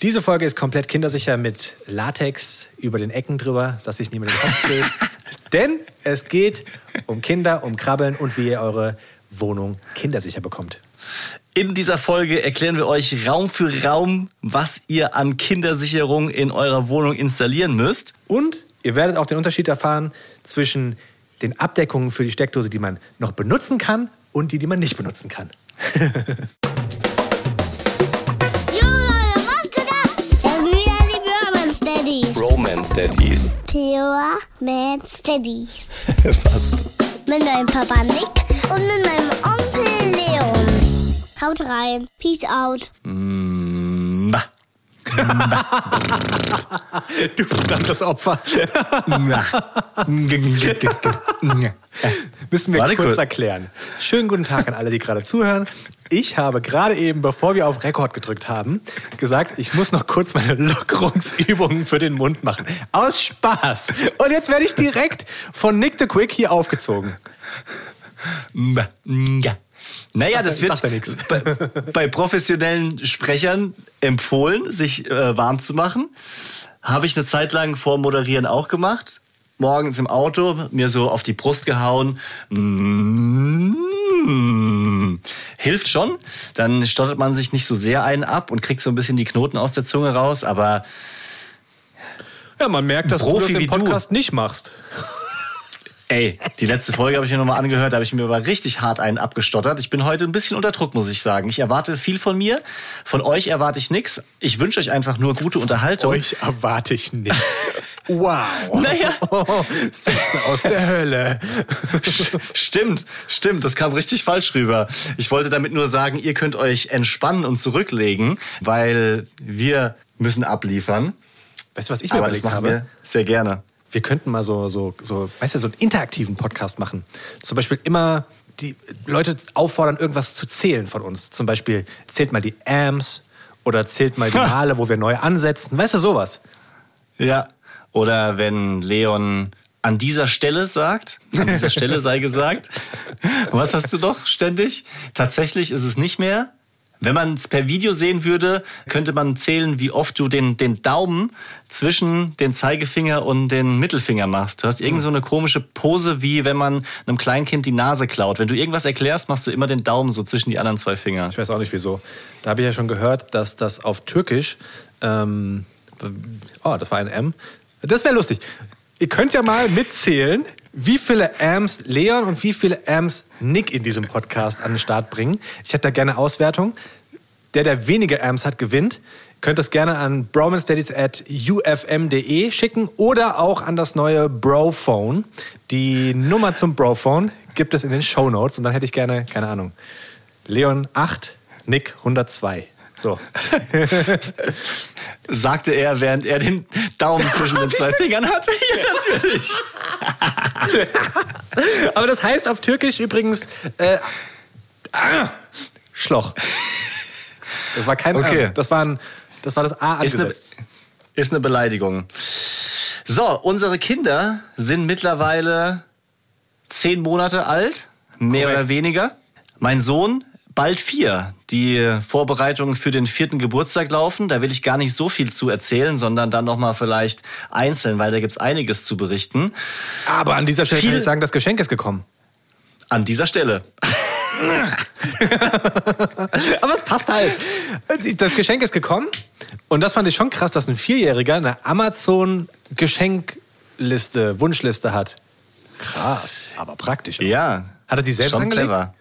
Diese Folge ist komplett kindersicher mit Latex über den Ecken drüber, dass sich niemand den Kopf stößt. Denn es geht um Kinder, um Krabbeln und wie ihr eure Wohnung kindersicher bekommt. In dieser Folge erklären wir euch Raum für Raum, was ihr an Kindersicherung in eurer Wohnung installieren müsst. Und ihr werdet auch den Unterschied erfahren zwischen den Abdeckungen für die Steckdose, die man noch benutzen kann und die, die man nicht benutzen kann. Romance Daddies. Pure Man Steadies. Fast. Mit meinem Papa Nick und mit meinem Onkel Leon. Haut rein. Peace out. Mm. Du verdammtes Opfer. Müssen wir Warte kurz kurz. erklären. Schönen guten Tag an alle, die gerade zuhören. Ich habe gerade eben, bevor wir auf Rekord gedrückt haben, gesagt, ich muss noch kurz meine Lockerungsübungen für den Mund machen. Aus Spaß. Und jetzt werde ich direkt von Nick the Quick hier aufgezogen. Naja, das wird bei, bei professionellen Sprechern empfohlen, sich äh, warm zu machen. Habe ich eine Zeit lang vor Moderieren auch gemacht. Morgens im Auto mir so auf die Brust gehauen. Mm, hilft schon. Dann stottert man sich nicht so sehr einen ab und kriegt so ein bisschen die Knoten aus der Zunge raus. Aber Ja, man merkt, dass Profi du das im du. Podcast nicht machst. Ey, die letzte Folge habe ich mir nochmal angehört, da habe ich mir aber richtig hart einen abgestottert. Ich bin heute ein bisschen unter Druck, muss ich sagen. Ich erwarte viel von mir. Von euch erwarte ich nichts. Ich wünsche euch einfach nur gute Unterhaltung. Euch erwarte ich nichts. Wow. Naja. Sätze aus der Hölle. Stimmt, stimmt, das kam richtig falsch rüber. Ich wollte damit nur sagen, ihr könnt euch entspannen und zurücklegen, weil wir müssen abliefern. Weißt du, was ich mir Aber das überlegt machen habe? wir sehr gerne. Wir könnten mal so, so, so, weißt du, so einen interaktiven Podcast machen. Zum Beispiel immer die Leute auffordern, irgendwas zu zählen von uns. Zum Beispiel zählt mal die Amps oder zählt mal die Male, wo wir neu ansetzen. Weißt du, sowas. Ja. Oder wenn Leon an dieser Stelle sagt, an dieser Stelle sei gesagt. Was hast du doch ständig? Tatsächlich ist es nicht mehr. Wenn man es per Video sehen würde, könnte man zählen, wie oft du den, den Daumen zwischen den Zeigefinger und den Mittelfinger machst. Du hast irgend so eine komische Pose, wie wenn man einem Kleinkind die Nase klaut. Wenn du irgendwas erklärst, machst du immer den Daumen so zwischen die anderen zwei Finger. Ich weiß auch nicht wieso. Da habe ich ja schon gehört, dass das auf Türkisch, ähm, oh, das war ein M. Das wäre lustig. Ihr könnt ja mal mitzählen, wie viele Amps Leon und wie viele Amps Nick in diesem Podcast an den Start bringen. Ich hätte da gerne Auswertung. Der, der weniger Amps hat, gewinnt. Könnt das gerne an bromanstudies at ufm.de schicken oder auch an das neue Brophone. Die Nummer zum Brophone gibt es in den Show Notes und dann hätte ich gerne, keine Ahnung, Leon 8, Nick 102. So. Sagte er, während er den Daumen zwischen den zwei Fingern hatte. Ja, natürlich. Aber das heißt auf Türkisch übrigens äh, ah, Schloch. Das war kein Okay. A. Das war, ein, das war das A Ist eine, angesetzt. ist eine Beleidigung. So, unsere Kinder sind mittlerweile zehn Monate alt, mehr Korrekt. oder weniger. Mein Sohn bald vier. Die Vorbereitungen für den vierten Geburtstag laufen. Da will ich gar nicht so viel zu erzählen, sondern dann nochmal vielleicht einzeln, weil da gibt's einiges zu berichten. Aber an dieser Stelle Viel- kann ich sagen, das Geschenk ist gekommen. An dieser Stelle. Aber es passt halt. Das Geschenk ist gekommen. Und das fand ich schon krass, dass ein Vierjähriger eine Amazon-Geschenkliste, Wunschliste hat. Krass, aber praktisch. auch. Ja. Hat er die selbst schon angelegt? clever.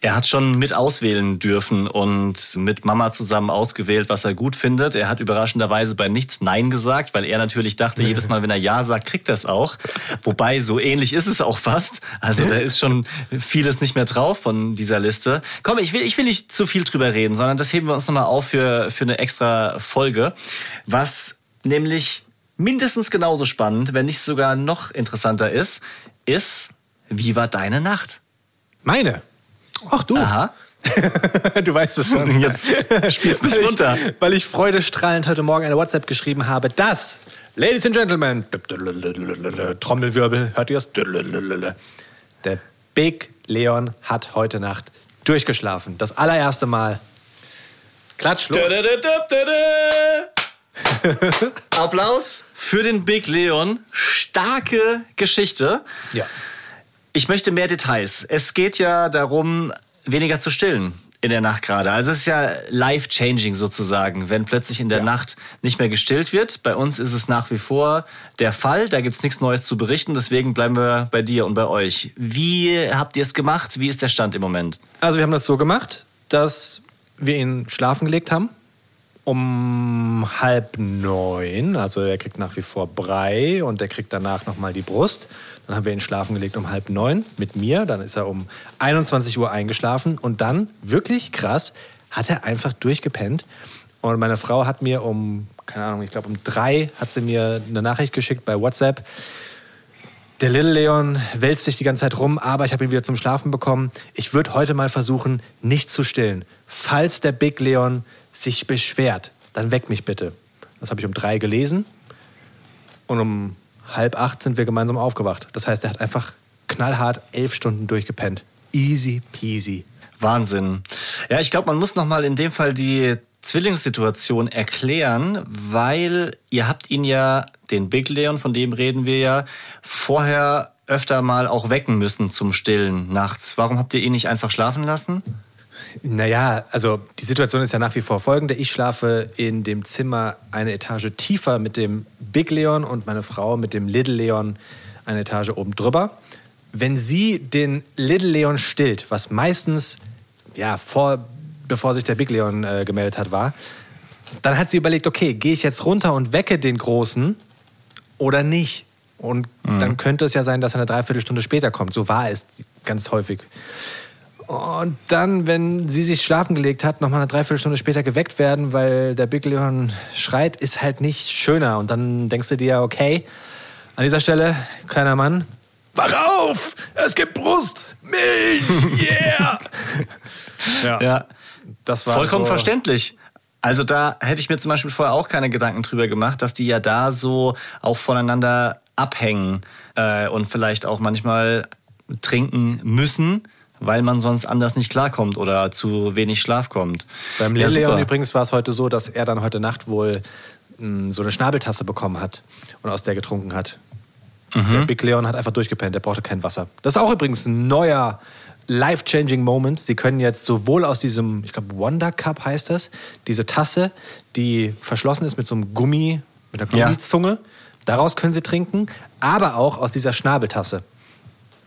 Er hat schon mit auswählen dürfen und mit Mama zusammen ausgewählt, was er gut findet. Er hat überraschenderweise bei nichts Nein gesagt, weil er natürlich dachte, jedes Mal, wenn er Ja sagt, kriegt er es auch. Wobei, so ähnlich ist es auch fast. Also da ist schon vieles nicht mehr drauf von dieser Liste. Komm, ich will, ich will nicht zu viel drüber reden, sondern das heben wir uns nochmal auf für, für eine extra Folge. Was nämlich mindestens genauso spannend, wenn nicht sogar noch interessanter ist, ist, wie war deine Nacht? Meine. Ach du. Aha. Du weißt es schon. Jetzt spielst nicht weil runter. Ich, weil ich freudestrahlend heute Morgen eine WhatsApp geschrieben habe, dass, Ladies and Gentlemen, Trommelwirbel, hört ihr das? Der Big Leon hat heute Nacht durchgeschlafen. Das allererste Mal Klatsch, los. Applaus für den Big Leon. Starke Geschichte. Ja. Ich möchte mehr Details. Es geht ja darum, weniger zu stillen in der Nacht gerade. Also es ist ja life-changing sozusagen, wenn plötzlich in der Ja. Nacht nicht mehr gestillt wird. Bei uns ist es nach wie vor der Fall. Da gibt's nichts Neues zu berichten. Deswegen bleiben wir bei dir und bei euch. Wie habt ihr es gemacht? Wie ist der Stand im Moment? Also wir haben das so gemacht, dass wir ihn schlafen gelegt haben. Um halb neun. Also er kriegt nach wie vor Brei und er kriegt danach nochmal die Brust. Dann haben wir ihn schlafen gelegt um halb neun mit mir. Dann ist er um 21 Uhr eingeschlafen. Und dann, wirklich krass, hat er einfach durchgepennt. Und meine Frau hat mir um, keine Ahnung, ich glaube um drei hat sie mir eine Nachricht geschickt bei WhatsApp. Der Little Leon wälzt sich die ganze Zeit rum, aber ich habe ihn wieder zum Schlafen bekommen. Ich würde heute mal versuchen, nicht zu stillen. Falls der Big Leon sich beschwert, dann weck mich bitte. Das habe ich um drei gelesen. Und um halb acht sind wir gemeinsam aufgewacht. Das heißt, er hat einfach knallhart elf Stunden durchgepennt. Easy peasy. Wahnsinn. Ja, ich glaube, man muss noch mal in dem Fall die Zwillingssituation erklären, weil ihr habt ihn ja, den Big Leon, von dem reden wir ja, vorher öfter mal auch wecken müssen zum Stillen nachts. Warum habt ihr ihn nicht einfach schlafen lassen? Naja, also die Situation ist ja nach wie vor folgende. Ich schlafe in dem Zimmer eine Etage tiefer mit dem Big Leon und meine Frau mit dem Little Leon eine Etage oben drüber. Wenn sie den Little Leon stillt, was meistens, ja, vor, bevor sich der Big Leon äh, gemeldet hat, war, dann hat sie überlegt, okay, gehe ich jetzt runter und wecke den Großen oder nicht? Und dann könnte es ja sein, dass er eine Dreiviertelstunde später kommt. So war es ganz häufig. Und dann, wenn sie sich schlafen gelegt hat, nochmal eine Dreiviertelstunde später geweckt werden, weil der Big Leon schreit, ist halt nicht schöner. Und dann denkst du dir, okay, an dieser Stelle, kleiner Mann, wach auf! Es gibt Brust! Milch! Yeah! ja, Ja, das war vollkommen so, verständlich. Also da hätte ich mir zum Beispiel vorher auch keine Gedanken drüber gemacht, dass die ja da so auch voneinander abhängen äh, und vielleicht auch manchmal trinken müssen, weil man sonst anders nicht klarkommt oder zu wenig Schlaf kommt. Beim Ja, Leon super. übrigens war es heute so, dass er dann heute Nacht wohl mh, so eine Schnabeltasse bekommen hat und aus der getrunken hat. Der Big Leon hat einfach durchgepennt, der brauchte kein Wasser. Das ist auch übrigens ein neuer life-changing Moment. Sie können jetzt sowohl aus diesem, ich glaube, Wonder Cup heißt das, diese Tasse, die verschlossen ist mit so einem Gummi, mit einer Ja. Gummizunge, daraus können Sie trinken, aber auch aus dieser Schnabeltasse.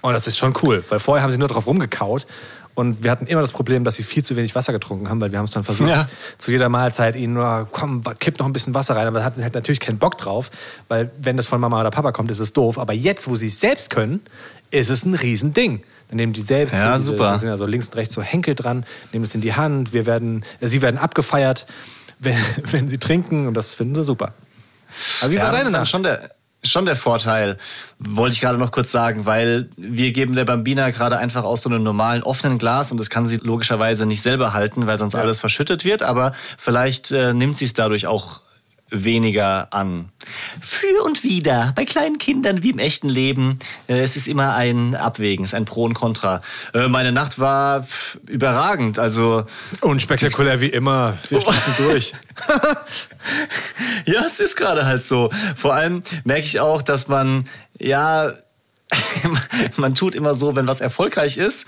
Und das ist schon cool, weil vorher haben sie nur drauf rumgekaut und wir hatten immer das Problem, dass sie viel zu wenig Wasser getrunken haben, weil wir haben es dann versucht, Ja. zu jeder Mahlzeit ihnen nur, komm, kipp noch ein bisschen Wasser rein, aber da hatten sie halt natürlich keinen Bock drauf, weil wenn das von Mama oder Papa kommt, ist es doof. Aber jetzt, wo sie es selbst können, ist es ein Riesending. Dann nehmen die selbst, Ja, diese, super. sind also links und rechts so Henkel dran, nehmen es in die Hand, wir werden, äh, sie werden abgefeiert, wenn, wenn sie trinken und das finden sie super. Aber wie Ja, war deine Nacht? schon der, schon der Vorteil, wollte ich gerade noch kurz sagen, weil wir geben der Bambina gerade einfach aus so einem normalen offenen Glas und das kann sie logischerweise nicht selber halten, weil sonst alles verschüttet wird, aber vielleicht äh, nimmt sie es dadurch auch weniger an. Für und wieder, bei kleinen Kindern wie im echten Leben, äh, es ist immer ein Abwägen, es ist ein Pro und Contra. Äh, meine Nacht war pff, überragend, also Unspektakulär wie immer. Wir schlafen durch. Ja, es ist gerade halt so. Vor allem merke ich auch, dass man, ja, man tut immer so, wenn was erfolgreich ist.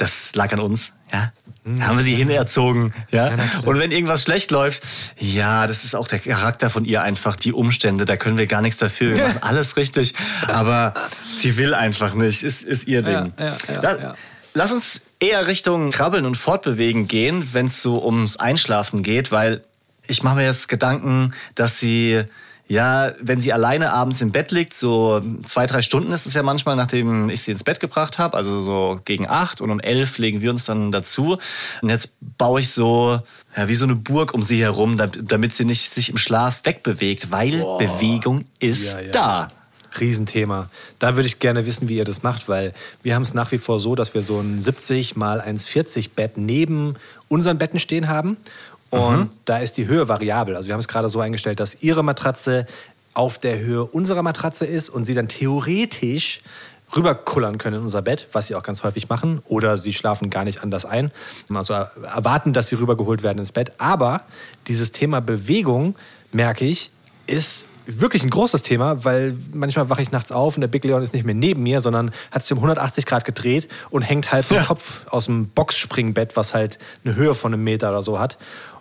Das lag an uns, ja. Da haben wir sie hinerzogen, ja. Und wenn irgendwas schlecht läuft, ja, das ist auch der Charakter von ihr einfach, die Umstände, da können wir gar nichts dafür. Wir machen alles richtig, aber sie will einfach nicht, ist, ist ihr Ding. Ja, ja, ja. Lass uns eher Richtung Krabbeln und Fortbewegen gehen, wenn es so ums Einschlafen geht, weil ich mache mir jetzt Gedanken, dass sie, ja, wenn sie alleine abends im Bett liegt, so zwei, drei Stunden ist es ja manchmal, nachdem ich sie ins Bett gebracht habe, also so gegen acht und um elf legen wir uns dann dazu. Und jetzt baue ich so, ja, wie so eine Burg um sie herum, da- damit sie nicht sich im Schlaf wegbewegt, weil Bewegung ist Ja, ja. da. Riesenthema. Da würde ich gerne wissen, wie ihr das macht, weil wir haben es nach wie vor so, dass wir so ein 70 mal 1,40 Bett neben unseren Betten stehen haben. Und da ist die Höhe variabel. Also wir haben es gerade so eingestellt, dass ihre Matratze auf der Höhe unserer Matratze ist und sie dann theoretisch rüberkullern können in unser Bett, was sie auch ganz häufig machen, oder sie schlafen gar nicht anders ein, also erwarten, dass sie rübergeholt werden ins Bett. Aber dieses Thema Bewegung, merke ich, ist wirklich ein großes Thema, weil manchmal wache ich nachts auf und der Big Leon ist nicht mehr neben mir, sondern hat sich um 180 Grad gedreht und hängt halb ja. Kopf aus dem Boxspringbett, was halt eine Höhe von einem Meter oder so hat.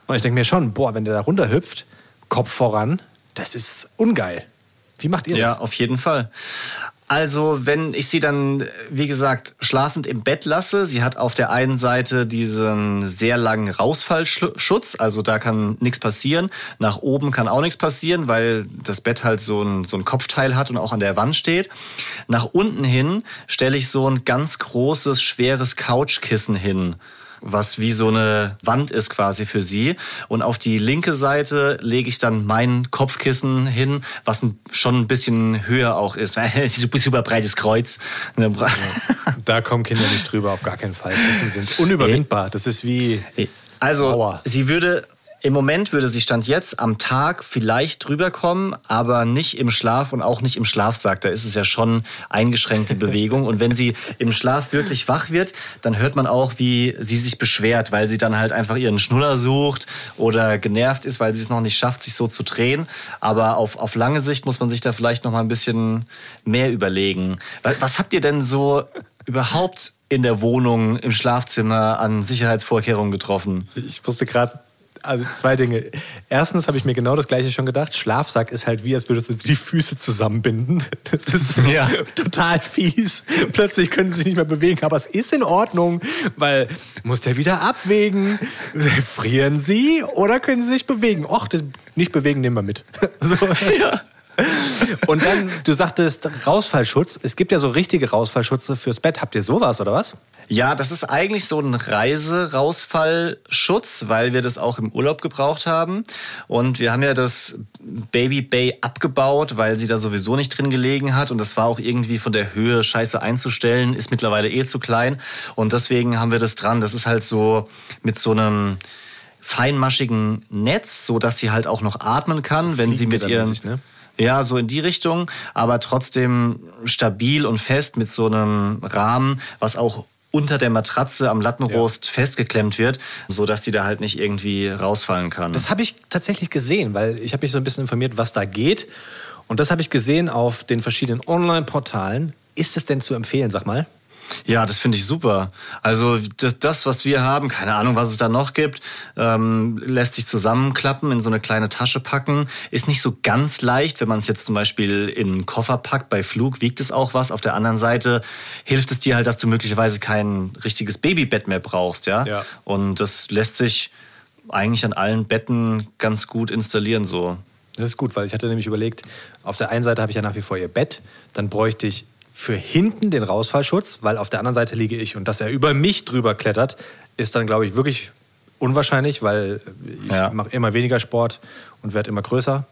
Und ich denke mir schon, boah, wenn der da runterhüpft, Kopf voran, das ist ungeil. Wie macht ihr das? Ja, auf jeden Fall. Also, wenn ich sie dann, wie gesagt, schlafend im Bett lasse, sie hat auf der einen Seite diesen sehr langen Rausfallschutz, also da kann nichts passieren. Nach oben kann auch nichts passieren, weil das Bett halt so ein, so ein Kopfteil hat und auch an der Wand steht. Nach unten hin stelle ich so ein ganz großes, schweres Couchkissen hin was wie so eine Wand ist quasi für sie. Und auf die linke Seite lege ich dann mein Kopfkissen hin, was schon ein bisschen höher auch ist. Es ist ein super breites Kreuz. Da kommen Kinder nicht drüber, auf gar keinen Fall. Kissen sind unüberwindbar. Das ist wie. Also, Mauer. sie würde im Moment würde sie Stand jetzt am Tag vielleicht drüber kommen, aber nicht im Schlaf und auch nicht im Schlafsack. Da ist es ja schon eingeschränkte Bewegung. Und wenn sie im Schlaf wirklich wach wird, dann hört man auch, wie sie sich beschwert, weil sie dann halt einfach ihren Schnuller sucht oder genervt ist, weil sie es noch nicht schafft, sich so zu drehen. Aber auf, auf lange Sicht muss man sich da vielleicht noch mal ein bisschen mehr überlegen. Was, was habt ihr denn so überhaupt in der Wohnung, im Schlafzimmer an Sicherheitsvorkehrungen getroffen? Ich wusste gerade also zwei Dinge. Erstens habe ich mir genau das gleiche schon gedacht. Schlafsack ist halt wie, als würdest du die Füße zusammenbinden. Das ist ja. total fies. Plötzlich können sie sich nicht mehr bewegen, aber es ist in Ordnung, weil muss ja wieder abwägen. Frieren sie oder können sie sich bewegen? Och, das nicht bewegen nehmen wir mit. So. Ja. Und dann, du sagtest Rausfallschutz. Es gibt ja so richtige Rausfallschutze fürs Bett. Habt ihr sowas oder was? Ja, das ist eigentlich so ein Reiserausfallschutz, weil wir das auch im Urlaub gebraucht haben. Und wir haben ja das Baby Bay abgebaut, weil sie da sowieso nicht drin gelegen hat. Und das war auch irgendwie von der Höhe scheiße einzustellen, ist mittlerweile eh zu klein. Und deswegen haben wir das dran. Das ist halt so mit so einem feinmaschigen Netz, so dass sie halt auch noch atmen kann, so wenn sie mit ihrem ne? Ja, so in die Richtung, aber trotzdem stabil und fest mit so einem Rahmen, was auch unter der Matratze am Lattenrost ja. festgeklemmt wird, so dass die da halt nicht irgendwie rausfallen kann. Das habe ich tatsächlich gesehen, weil ich habe mich so ein bisschen informiert, was da geht. Und das habe ich gesehen auf den verschiedenen Online-Portalen. Ist es denn zu empfehlen, sag mal? Ja, das finde ich super. Also das, das, was wir haben, keine Ahnung, was es da noch gibt, ähm, lässt sich zusammenklappen, in so eine kleine Tasche packen. Ist nicht so ganz leicht, wenn man es jetzt zum Beispiel in einen Koffer packt. Bei Flug wiegt es auch was. Auf der anderen Seite hilft es dir halt, dass du möglicherweise kein richtiges Babybett mehr brauchst. Ja? ja. Und das lässt sich eigentlich an allen Betten ganz gut installieren so. Das ist gut, weil ich hatte nämlich überlegt, auf der einen Seite habe ich ja nach wie vor ihr Bett, dann bräuchte ich für hinten den Rausfallschutz, weil auf der anderen Seite liege ich und dass er über mich drüber klettert, ist dann, glaube ich, wirklich unwahrscheinlich, weil ich ja. mache immer weniger Sport und werde immer größer.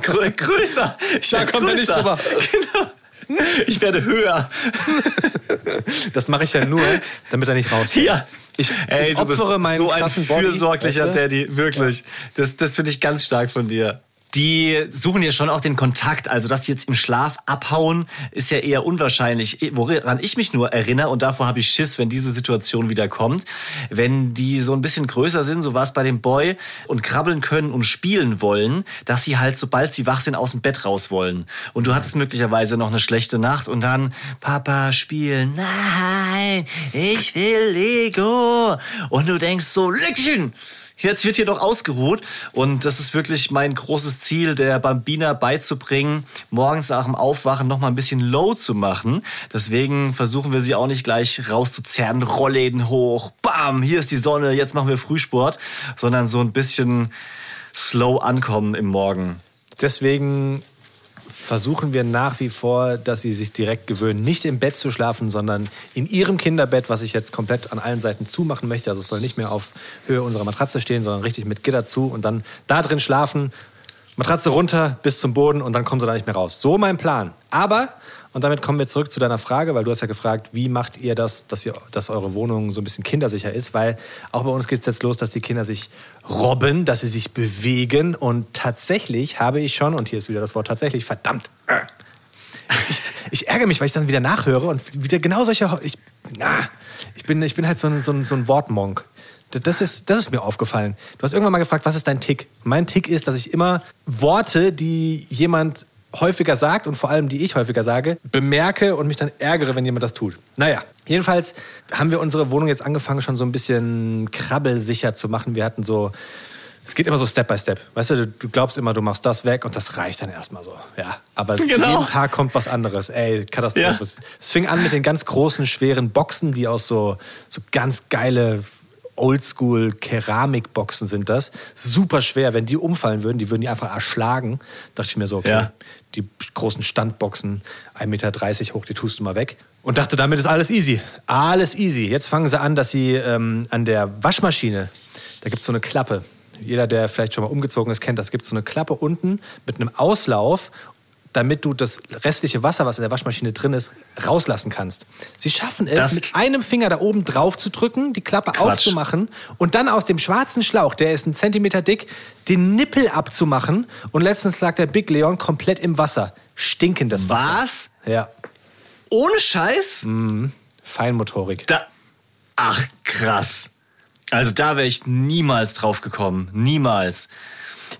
größer! Ich da kommt größer. nicht drüber. Genau. Ich werde höher. Das mache ich ja nur, damit er nicht rausfällt. Ja. Ich, Ey, ich du bist so ein fürsorglicher du? Daddy, wirklich. Ja. Das, das finde ich ganz stark von dir die suchen ja schon auch den Kontakt. Also, dass sie jetzt im Schlaf abhauen, ist ja eher unwahrscheinlich. Woran ich mich nur erinnere, und davor habe ich Schiss, wenn diese Situation wieder kommt, wenn die so ein bisschen größer sind, so war es bei dem Boy, und krabbeln können und spielen wollen, dass sie halt, sobald sie wach sind, aus dem Bett raus wollen. Und du hattest möglicherweise noch eine schlechte Nacht und dann, Papa, spielen. Nein, ich will Lego. Und du denkst so, Leckchen! Jetzt wird hier noch ausgeruht. Und das ist wirklich mein großes Ziel, der Bambina beizubringen, morgens nach dem Aufwachen noch mal ein bisschen low zu machen. Deswegen versuchen wir sie auch nicht gleich rauszuzerren, Rollläden hoch, bam, hier ist die Sonne, jetzt machen wir Frühsport, sondern so ein bisschen slow ankommen im Morgen. Deswegen versuchen wir nach wie vor, dass sie sich direkt gewöhnen, nicht im Bett zu schlafen, sondern in ihrem Kinderbett, was ich jetzt komplett an allen Seiten zumachen möchte. Also es soll nicht mehr auf Höhe unserer Matratze stehen, sondern richtig mit Gitter zu und dann da drin schlafen. Matratze runter bis zum Boden und dann kommen sie da nicht mehr raus. So mein Plan. Aber und damit kommen wir zurück zu deiner Frage, weil du hast ja gefragt, wie macht ihr das, dass, ihr, dass eure Wohnung so ein bisschen kindersicher ist? Weil auch bei uns geht es jetzt los, dass die Kinder sich robben, dass sie sich bewegen. Und tatsächlich habe ich schon, und hier ist wieder das Wort tatsächlich, verdammt, ich, ich ärgere mich, weil ich dann wieder nachhöre und wieder genau solche. Ich, ah, ich, bin, ich bin halt so ein, so ein, so ein Wortmonk. Das ist, das ist mir aufgefallen. Du hast irgendwann mal gefragt, was ist dein Tick? Mein Tick ist, dass ich immer Worte, die jemand häufiger sagt und vor allem die ich häufiger sage, bemerke und mich dann ärgere, wenn jemand das tut. Naja, jedenfalls haben wir unsere Wohnung jetzt angefangen, schon so ein bisschen krabbelsicher zu machen. Wir hatten so, es geht immer so Step by Step. Weißt du, du glaubst immer, du machst das weg und das reicht dann erstmal so. Ja, aber Genau. jeden Tag kommt was anderes. Ey, Katastrophe. Ja. Es fing an mit den ganz großen, schweren Boxen, die aus so, so ganz geile Oldschool Keramikboxen sind das. Super schwer. Wenn die umfallen würden, die würden die einfach erschlagen. Dachte ich mir so, okay, Ja. die großen Standboxen, 1,30 Meter hoch, die tust du mal weg. Und dachte, damit ist alles easy. Alles easy. Jetzt fangen sie an, dass sie ähm, an der Waschmaschine, da gibt es so eine Klappe. Jeder, der vielleicht schon mal umgezogen ist, kennt das. Es gibt so eine Klappe unten mit einem Auslauf, damit du das restliche Wasser, was in der Waschmaschine drin ist, rauslassen kannst. Sie schaffen es, Das- mit einem Finger da oben drauf zu drücken, die Klappe Quatsch. aufzumachen und dann aus dem schwarzen Schlauch, der ist einen Zentimeter dick, den Nippel abzumachen. Und letztens lag der Big Leon komplett im Wasser. Stinkendes Wasser. Was? Ja, Ohne Scheiß? Feinmotorik. Da. Ach, krass. Also da wäre ich niemals drauf gekommen. Niemals.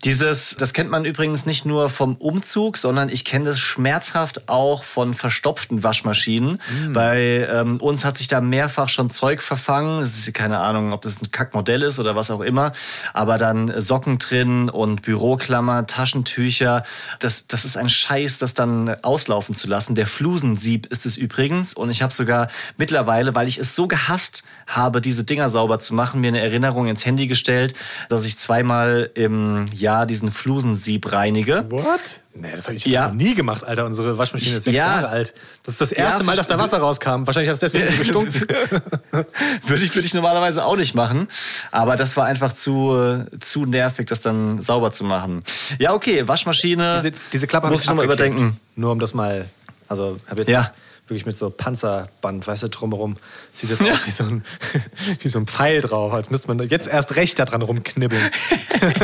Dieses, das kennt man übrigens nicht nur vom Umzug, sondern ich kenne das schmerzhaft auch von verstopften Waschmaschinen. Bei ähm, uns hat sich da mehrfach schon Zeug verfangen. Es ist keine Ahnung, ob das ein Kackmodell ist oder was auch immer. Aber dann Socken drin und Büroklammer, Taschentücher. Das, das ist ein Scheiß, das dann auslaufen zu lassen. Der Flusensieb ist es übrigens. Und ich habe sogar mittlerweile, weil ich es so gehasst habe, diese Dinger sauber zu machen, mir eine Erinnerung ins Handy gestellt, dass ich zweimal im Jahr diesen Flusensieb reinige. What? Nee, das habe ich Ja. noch nie gemacht, Alter. Unsere Waschmaschine ist sechs Ja. Jahre alt. Das ist das erste Ja, Mal, dass da. Wasser rauskam. Wahrscheinlich hat es deswegen gestunken. Würde ich, würde ich normalerweise auch nicht machen. Aber das war einfach zu, äh, zu nervig, das dann sauber zu machen. Ja, okay, Waschmaschine. diese, diese Klappe muss ich nochmal überdenken. Nur um das mal, also habe jetzt Ja. Wirklich mit so Panzerband, weißt du, drumherum. Sieht jetzt aus wie so, ein, wie so ein Pfeil drauf, als müsste man jetzt erst recht daran rumknibbeln.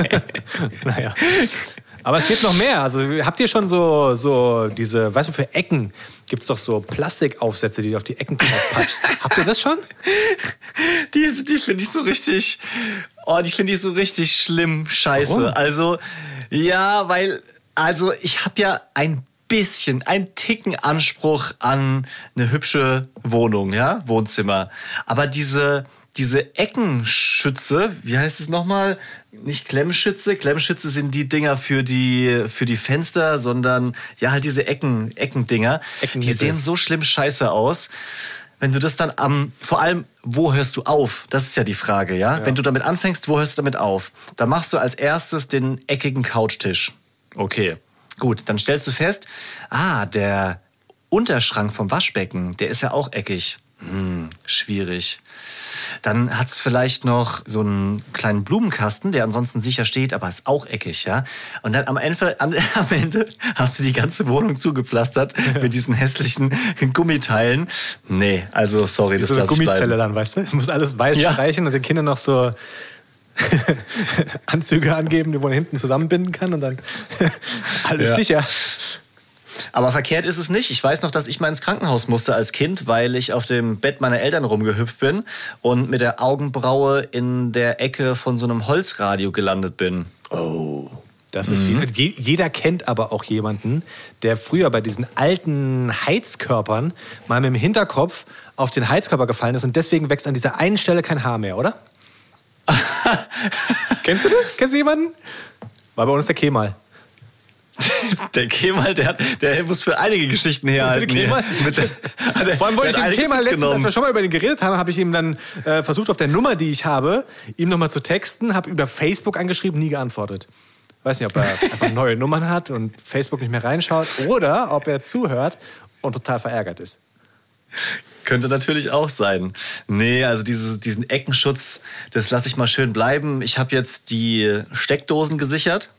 naja. Aber es gibt noch mehr. Also habt ihr schon so, so diese, weißt du, für Ecken gibt es doch so Plastikaufsätze, die du auf die Ecken draufpatschst. habt ihr das schon? Die, die finde ich so richtig. Oh, die finde ich so richtig schlimm, scheiße. Warum? Also, ja, weil, also ich habe ja ein bisschen, ein Ticken Anspruch an eine hübsche Wohnung, ja, Wohnzimmer. Aber diese, diese Eckenschütze, wie heißt es nochmal? Nicht Klemmschütze. Klemmschütze sind die Dinger für die, für die Fenster, sondern ja, halt diese Ecken, Eckendinger. Die sehen so schlimm scheiße aus. Wenn du das dann am, vor allem, wo hörst du auf? Das ist ja die Frage, ja? Wenn du damit anfängst, wo hörst du damit auf? Da machst du als erstes den eckigen Couchtisch. Okay. Gut, dann stellst du fest, ah, der Unterschrank vom Waschbecken, der ist ja auch eckig. Hm, schwierig. Dann hat's vielleicht noch so einen kleinen Blumenkasten, der ansonsten sicher steht, aber ist auch eckig, ja. Und dann am Ende, am, Ende hast du die ganze Wohnung zugepflastert mit diesen hässlichen Gummiteilen. Nee, also sorry, Wie das so eine Gummizelle dann, weißt du? Du musst alles weiß Ja. streichen und den Kindern noch so Anzüge angeben, die man hinten zusammenbinden kann und dann alles Ja. sicher. Aber verkehrt ist es nicht. Ich weiß noch, dass ich mal ins Krankenhaus musste als Kind, weil ich auf dem Bett meiner Eltern rumgehüpft bin und mit der Augenbraue in der Ecke von so einem Holzradio gelandet bin. Oh. Das ist Mhm. viel. Je, jeder kennt aber auch jemanden, der früher bei diesen alten Heizkörpern mal mit dem Hinterkopf auf den Heizkörper gefallen ist und deswegen wächst an dieser einen Stelle kein Haar mehr, oder? Kennst du das? Kennst du jemanden? War bei uns der Kemal. Der Kemal, der, hat, der muss für einige Geschichten herhalten. Der Kemal? Mit der, hat er- Vor allem wollte ich der dem Kemal letztens, als wir schon mal über den geredet haben, habe ich ihm dann äh, versucht, auf der Nummer, die ich habe, ihm nochmal zu texten, habe über Facebook angeschrieben, nie geantwortet. Weiß nicht, ob er einfach neue Nummern hat und Facebook nicht mehr reinschaut oder ob er zuhört und total verärgert ist. Könnte natürlich auch sein. Nee, also dieses, diesen Eckenschutz, das lasse ich mal schön bleiben. Ich habe jetzt die Steckdosen gesichert.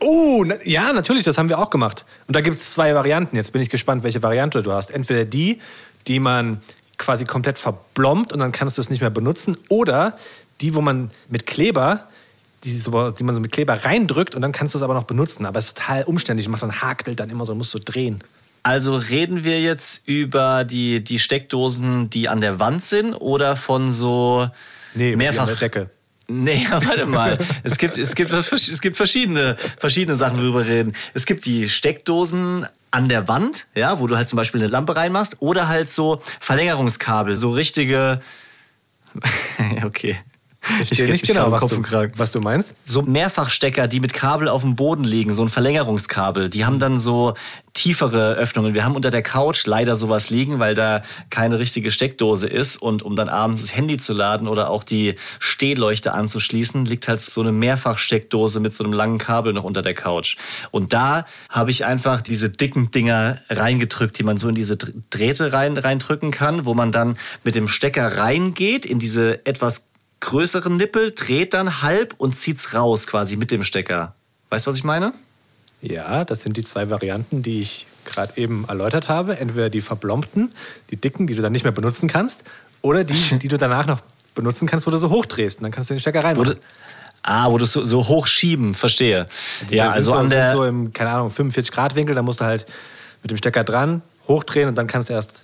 Oh, na, ja, natürlich, das haben wir auch gemacht. Und da gibt es zwei Varianten. Jetzt bin ich gespannt, welche Variante du hast. Entweder die, die man quasi komplett verblombt und dann kannst du es nicht mehr benutzen, oder die, wo man mit Kleber, die, so, die man so mit Kleber reindrückt und dann kannst du es aber noch benutzen. Aber es ist total umständlich. Man macht dann hakelt dann immer so, musst du drehen. Also reden wir jetzt über die, die Steckdosen, die an der Wand sind oder von so Nee, mehrfach an der Decke. Nee, warte mal. Es gibt, es gibt, es gibt verschiedene, verschiedene Sachen, worüber wir reden. Es gibt die Steckdosen an der Wand, ja, wo du halt zum Beispiel eine Lampe reinmachst, oder halt so Verlängerungskabel, so richtige. okay. Ich verstehe nicht genau, was du, was du meinst. So Mehrfachstecker, die mit Kabel auf dem Boden liegen, so ein Verlängerungskabel, die haben dann so tiefere Öffnungen. Wir haben unter der Couch leider sowas liegen, weil da keine richtige Steckdose ist. Und um dann abends das Handy zu laden oder auch die Stehleuchte anzuschließen, liegt halt so eine Mehrfachsteckdose mit so einem langen Kabel noch unter der Couch. Und da habe ich einfach diese dicken Dinger reingedrückt, die man so in diese Drähte rein, reindrücken kann, wo man dann mit dem Stecker reingeht in diese etwas größeren Nippel, dreht dann halb und zieht's raus quasi mit dem Stecker. Weißt du, was ich meine? Ja, das sind die zwei Varianten, die ich gerade eben erläutert habe. Entweder die verblombten, die dicken, die du dann nicht mehr benutzen kannst, oder die, die du danach noch benutzen kannst, wo du so hochdrehst. Und dann kannst du den Stecker reinmachen. Ah, wo du so, so hochschieben, verstehe. Die ja, sind also so, an sind der. so im, keine Ahnung, 45 Grad Winkel, da musst du halt mit dem Stecker dran, hochdrehen und dann kannst du erst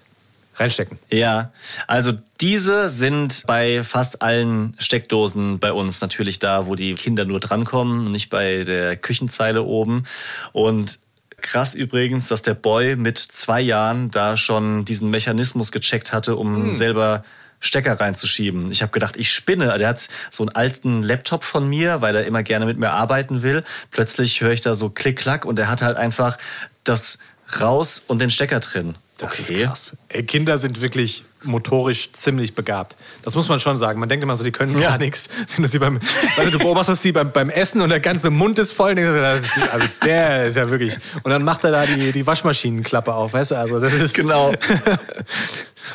reinstecken. Ja, also diese sind bei fast allen Steckdosen bei uns natürlich da, wo die Kinder nur drankommen und nicht bei der Küchenzeile oben. Und krass übrigens, dass der Boy mit zwei Jahren da schon diesen Mechanismus gecheckt hatte, um selber Stecker reinzuschieben. Ich habe gedacht, ich spinne. Der hat so einen alten Laptop von mir, weil er immer gerne mit mir arbeiten will. Plötzlich höre ich da so Klick-Klack und er hat halt einfach das raus und den Stecker drin. Das ist krass. Ey, Kinder sind wirklich motorisch ziemlich begabt. Das muss man schon sagen. Man denkt immer so, die können Ja. gar nichts. Wenn du sie beim, also du beobachtest sie beim, beim Essen und der ganze Mund ist voll. Also der ist ja wirklich. Und dann macht er da die, die Waschmaschinenklappe auf, weißt du? Also das ist Genau.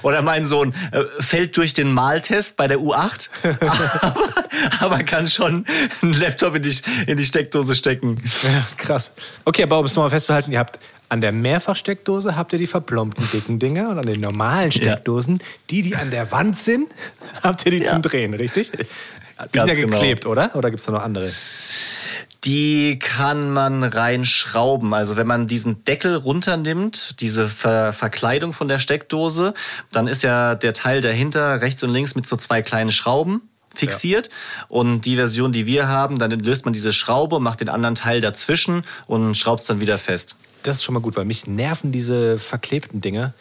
Oder mein Sohn äh, fällt durch den Maltest bei der U8, aber, aber kann schon einen Laptop in die, in die Steckdose stecken. Ja, krass. Okay, aber um es nochmal festzuhalten, ihr habt an der Mehrfachsteckdose habt ihr die verplombten dicken Dinger und an den normalen Steckdosen, die, die an der Wand sind, habt ihr die Ja. zum Drehen, richtig? Die Ganz sind ja genau. geklebt, oder? Oder gibt es da noch andere? Die kann man reinschrauben. Also wenn man diesen Deckel runternimmt, diese Ver Verkleidung von der Steckdose, dann ist ja der Teil dahinter rechts und links mit so zwei kleinen Schrauben fixiert. Und die Version, die wir haben, dann löst man diese Schraube, macht den anderen Teil dazwischen und schraubt es dann wieder fest. Das ist schon mal gut, weil mich nerven diese verklebten Dinger.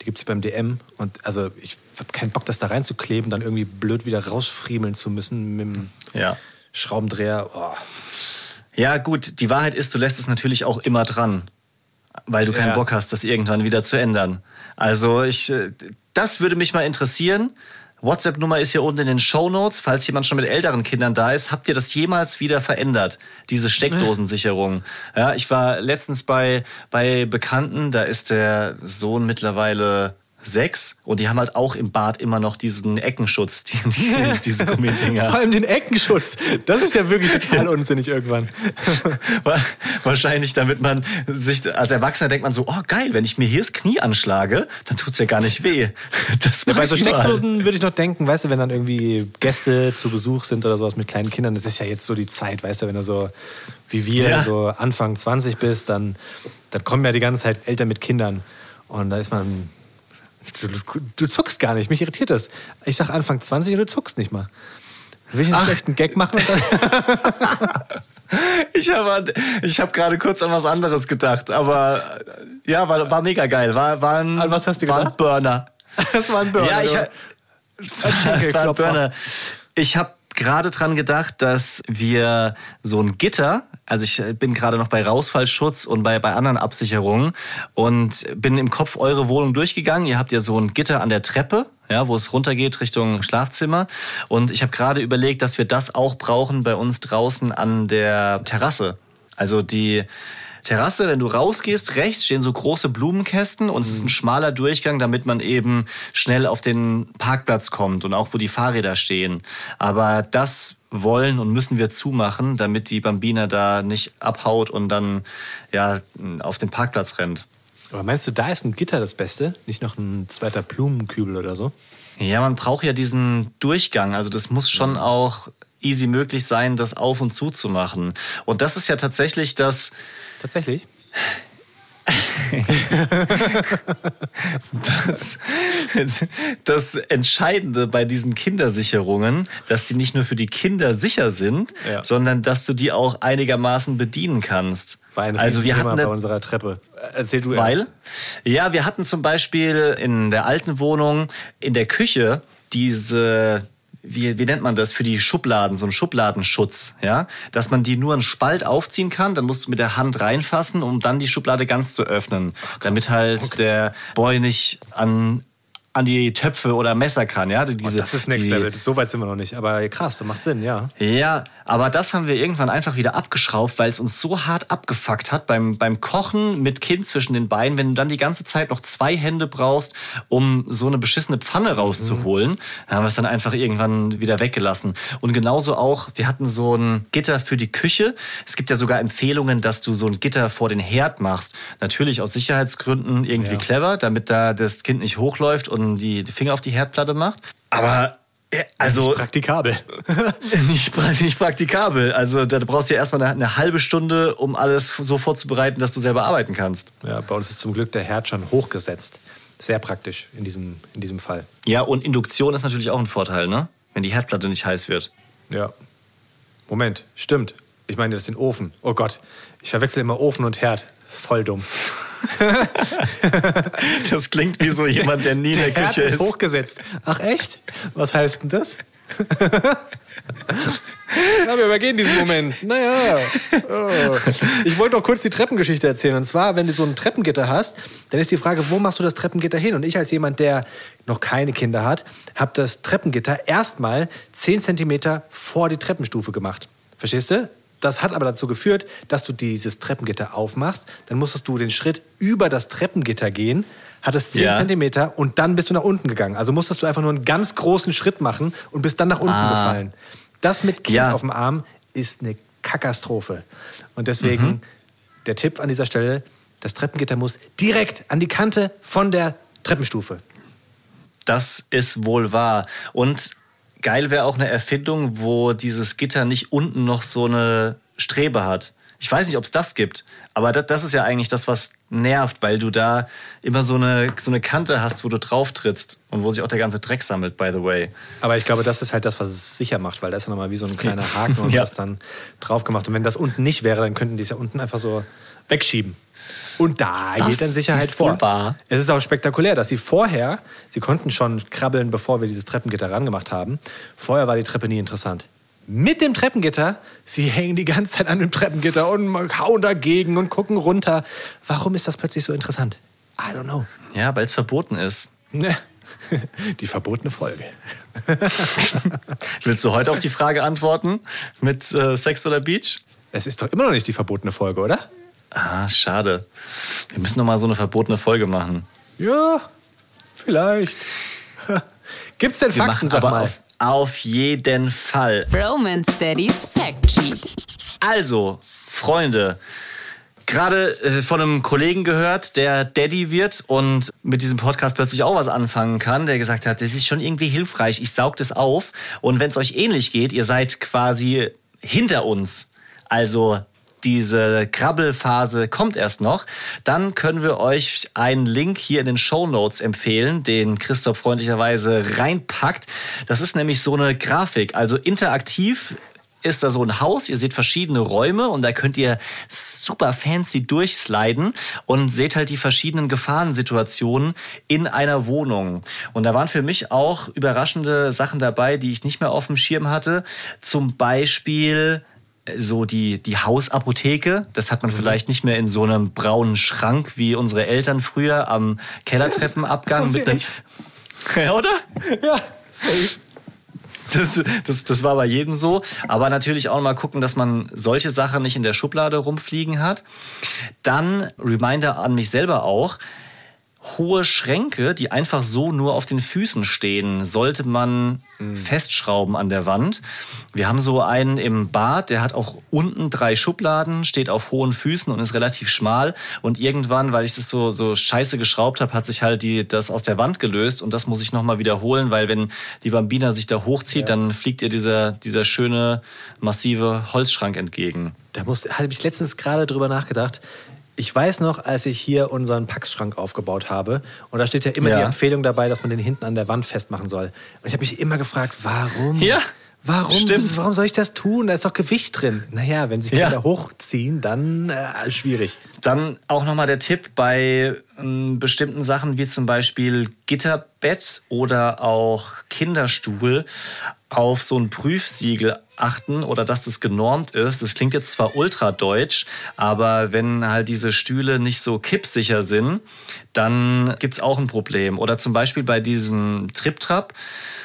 Die gibt es beim DM. Und also ich habe keinen Bock, das da reinzukleben, dann irgendwie blöd wieder rausfriemeln zu müssen mit dem Ja. Schraubendreher. Oh. Ja, gut, die Wahrheit ist, du lässt es natürlich auch immer dran, weil du keinen Ja. Bock hast, das irgendwann wieder zu ändern. Also ich, äh, das würde mich mal interessieren. WhatsApp-Nummer ist hier unten in den Show Notes. Falls jemand schon mit älteren Kindern da ist, habt ihr das jemals wieder verändert? Diese Steckdosensicherung. Ja, ich war letztens bei, bei Bekannten, da ist der Sohn mittlerweile sechs und die haben halt auch im Bad immer noch diesen Eckenschutz, die, die, diese Vor Gummidinger. allem den Eckenschutz. Das ist ja wirklich total unsinnig irgendwann. Wa- Wahrscheinlich, damit man sich, als Erwachsener denkt man so, oh geil, wenn ich mir hier das Knie anschlage, dann tut's ja gar nicht weh. Das Ja, bei so. Steckdosen würde ich noch denken, weißt du, wenn dann irgendwie Gäste zu Besuch sind oder sowas mit kleinen Kindern, das ist ja jetzt so die Zeit, weißt du, wenn du so wie wir Ja. so Anfang 20 bist, dann, dann kommen ja die ganze Zeit Eltern mit Kindern und da ist man, du, du, zuckst gar nicht, mich irritiert das. Ich sag Anfang 20 und du zuckst nicht mal. Will ich einen Ach. schlechten Gag machen? Ich habe ich hab gerade kurz an was anderes gedacht, aber ja, war, war mega geil. War, war ein, An was hast du war ein gedacht? Burner. das war ein Burner. Ja, ich, ha- das war ein. Burner. Ich habe gerade dran gedacht, dass wir so ein Gitter, also ich bin gerade noch bei Rausfallschutz und bei, bei anderen Absicherungen und bin im Kopf eure Wohnung durchgegangen. Ihr habt ja so ein Gitter an der Treppe, ja, wo es runtergeht Richtung Schlafzimmer. Und ich habe gerade überlegt, dass wir das auch brauchen bei uns draußen an der Terrasse. Also die Terrasse, wenn du rausgehst, rechts stehen so große Blumenkästen und es ist ein schmaler Durchgang, damit man eben schnell auf den Parkplatz kommt und auch wo die Fahrräder stehen. Aber das wollen und müssen wir zumachen, damit die Bambina da nicht abhaut und dann ja auf den Parkplatz rennt. Aber meinst du, da ist ein Gitter das Beste? Nicht noch ein zweiter Blumenkübel oder so? Ja, man braucht ja diesen Durchgang. Also das muss schon auch easy möglich sein, das auf und zu zu machen. Und das ist ja tatsächlich das, Tatsächlich? das, das Entscheidende bei diesen Kindersicherungen, dass die nicht nur für die Kinder sicher sind, Ja. sondern dass du die auch einigermaßen bedienen kannst. Also wir Thema hatten bei unserer Treppe. Erzähl du weil? erst. Ja, wir hatten zum Beispiel in der alten Wohnung in der Küche diese, wie, wie nennt man das, für die Schubladen, so ein Schubladenschutz, ja, dass man die nur einen Spalt aufziehen kann, dann musst du mit der Hand reinfassen, um dann die Schublade ganz zu öffnen, damit halt der Boy nicht an an die Töpfe oder Messer kann, ja. Diese, Das ist Next die, Level. So weit sind wir noch nicht. Aber krass, das macht Sinn, ja. ja, aber das haben wir irgendwann einfach wieder abgeschraubt, weil es uns so hart abgefuckt hat beim, beim Kochen mit Kind zwischen den Beinen, wenn du dann die ganze Zeit noch zwei Hände brauchst, um so eine beschissene Pfanne rauszuholen, dann haben wir es dann einfach irgendwann wieder weggelassen. Und genauso auch, wir hatten so ein Gitter für die Küche. Es gibt ja sogar Empfehlungen, dass du so ein Gitter vor den Herd machst. Natürlich aus Sicherheitsgründen irgendwie Ja. clever, damit da das Kind nicht hochläuft und die, die Finger auf die Herdplatte macht. Aber äh, also Praktikabel. nicht, nicht praktikabel. Also da brauchst du ja erstmal eine, eine halbe Stunde, um alles so vorzubereiten, dass du selber arbeiten kannst. Ja, bei uns ist zum Glück der Herd schon hochgesetzt. Sehr praktisch in diesem, in diesem Fall. Ja, und Induktion ist natürlich auch ein Vorteil, ne? Wenn die Herdplatte nicht heiß wird. Ja. Moment, stimmt. Ich meine, das ist den Ofen. Oh Gott, ich verwechsel immer Ofen und Herd. Voll dumm. Das klingt wie so jemand, der nie in der, Der Herd Küche ist ist. hochgesetzt. Ach echt? Was heißt denn das? Na, wir übergehen diesen Moment. Naja. Oh. Ich wollte noch kurz die Treppengeschichte erzählen. Und zwar, wenn du so ein Treppengitter hast, dann ist die Frage, wo machst du das Treppengitter hin? Und ich als jemand, der noch keine Kinder hat, habe das Treppengitter erstmal 10 Zentimeter vor die Treppenstufe gemacht. Verstehst du? Das hat aber dazu geführt, dass du dieses Treppengitter aufmachst. Dann musstest du den Schritt über das Treppengitter gehen, hattest 10 Ja. Zentimeter und dann bist du nach unten gegangen. Also musstest du einfach nur einen ganz großen Schritt machen und bist dann nach unten Ah. gefallen. Das mit Kind Ja. auf dem Arm ist eine Katastrophe. Und deswegen Mhm. der Tipp an dieser Stelle, das Treppengitter muss direkt an die Kante von der Treppenstufe. Das ist wohl wahr. Und geil wäre auch eine Erfindung, wo dieses Gitter nicht unten noch so eine Strebe hat. Ich weiß nicht, ob es das gibt, aber das, das ist ja eigentlich das, was nervt, weil du da immer so eine, so eine Kante hast, wo du drauf trittst und wo sich auch der ganze Dreck sammelt, by the way. Aber ich glaube, das ist halt das, was es sicher macht, weil da ist ja nochmal wie so ein kleiner Haken und Ja. was dann drauf gemacht. Und wenn das unten nicht wäre, dann könnten die es ja unten einfach so wegschieben. Und da Das geht dann Sicherheit vor. wahr. Es ist auch spektakulär, dass sie vorher, sie konnten schon krabbeln, bevor wir dieses Treppengitter rangemacht haben. Vorher war die Treppe nie interessant. Mit dem Treppengitter, sie hängen die ganze Zeit an dem Treppengitter und hauen dagegen und gucken runter. Warum ist das plötzlich so interessant? I don't know. Ja, weil es verboten ist. Ne. Die verbotene Folge. Willst du heute auf die Frage antworten mit äh, Sex oder Beach? Es ist doch immer noch nicht die verbotene Folge, oder? Ah, schade. Wir müssen noch mal so eine verbotene Folge machen. Ja, vielleicht. Gibt's denn Fakten, sag mal? auf, auf jeden Fall. Romance Daddy's Fact Sheet. Also, Freunde, gerade äh, von einem Kollegen gehört, der Daddy wird und mit diesem Podcast plötzlich auch was anfangen kann, der gesagt hat, das ist schon irgendwie hilfreich, ich saug das auf. Und wenn es euch ähnlich geht, ihr seid quasi hinter uns. Also diese Krabbelphase kommt erst noch, dann können wir euch einen Link hier in den Show Notes empfehlen, den Christoph freundlicherweise reinpackt. Das ist nämlich so eine Grafik, also interaktiv ist da so ein Haus, ihr seht verschiedene Räume und da könnt ihr super fancy durchsliden und seht halt die verschiedenen Gefahrensituationen in einer Wohnung. Und da waren für mich auch überraschende Sachen dabei, die ich nicht mehr auf dem Schirm hatte. Zum Beispiel so die, die Hausapotheke. Das hat man vielleicht nicht mehr in so einem braunen Schrank wie unsere Eltern früher am Kellertreppenabgang. Mit einem-? Ja, oder? Ja, safe. Das, das, das war bei jedem so. Aber natürlich auch mal gucken, dass man solche Sachen nicht in der Schublade rumfliegen hat. Dann Reminder an mich selber auch. Hohe Schränke, die einfach so nur auf den Füßen stehen, sollte man festschrauben an der Wand. Wir haben so einen im Bad, der hat auch unten drei Schubladen, steht auf hohen Füßen und ist relativ schmal. Und irgendwann, weil ich das so, so scheiße geschraubt habe, hat sich halt die, das aus der Wand gelöst. Und das muss ich nochmal wiederholen, weil wenn die Bambina sich da hochzieht, dann fliegt ihr dieser, dieser schöne, massive Holzschrank entgegen. Da muss- habe ich letztens gerade drüber nachgedacht. Ich weiß noch, als ich hier unseren Packschrank aufgebaut habe, und da steht ja immer Ja. die Empfehlung dabei, dass man den hinten an der Wand festmachen soll. Und ich habe mich immer gefragt, warum? Ja, Warum, stimmt. warum soll ich das tun? Da ist doch Gewicht drin. Naja, wenn sich Ja. Kinder hochziehen, dann äh, schwierig. Dann auch nochmal der Tipp bei ähm, bestimmten Sachen wie zum Beispiel Gitterbett oder auch Kinderstuhl auf so ein Prüfsiegel achten oder dass das genormt ist. Das klingt jetzt zwar ultradeutsch, aber wenn halt diese Stühle nicht so kippsicher sind, dann gibt's auch ein Problem. Oder zum Beispiel bei diesem Trip-Trap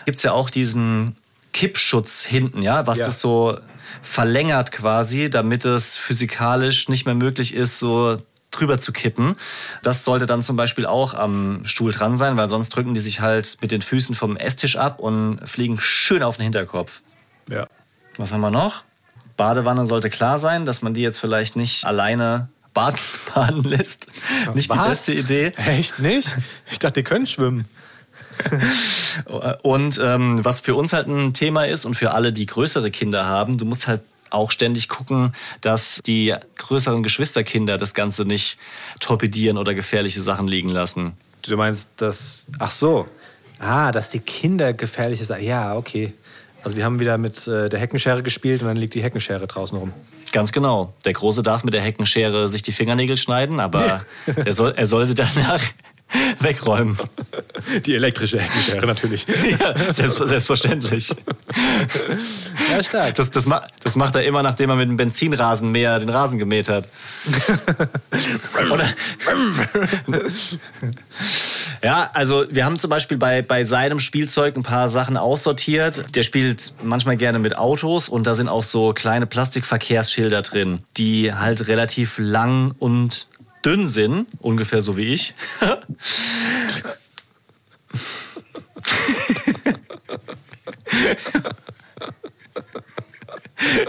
gibt's ja auch diesen Kippschutz hinten, ja, was Ja. es so verlängert quasi, damit es physikalisch nicht mehr möglich ist, so drüber zu kippen. Das sollte dann zum Beispiel auch am Stuhl dran sein, weil sonst drücken die sich halt mit den Füßen vom Esstisch ab und fliegen schön auf den Hinterkopf. Ja. Was haben wir noch? Badewanne sollte klar sein, dass man die jetzt vielleicht nicht alleine baden, baden lässt. Nicht die Was? beste Idee. Echt nicht? Ich dachte, die können schwimmen. Und ähm, was für uns halt ein Thema ist und für alle, die größere Kinder haben, du musst halt auch ständig gucken, dass die größeren Geschwisterkinder das Ganze nicht torpedieren oder gefährliche Sachen liegen lassen. Du meinst, dass. Ach so. Ah, dass die Kinder gefährlich ist. Ja, okay. Also die haben wieder mit äh, der Heckenschere gespielt und dann liegt die Heckenschere draußen rum. Ganz genau. Der Große darf mit der Heckenschere sich die Fingernägel schneiden, aber er, soll, er soll sie danach wegräumen. Die elektrische Heckenschere natürlich. ja, selbst, selbstverständlich. Ja, stark. Das, das, das macht er immer, nachdem er mit dem Benzinrasenmäher den Rasen gemäht hat. Oder, ja, also wir haben zum Beispiel bei, bei seinem Spielzeug ein paar Sachen aussortiert. Der spielt manchmal gerne mit Autos und da sind auch so kleine Plastikverkehrsschilder drin, die halt relativ lang und dünn sind, ungefähr so wie ich.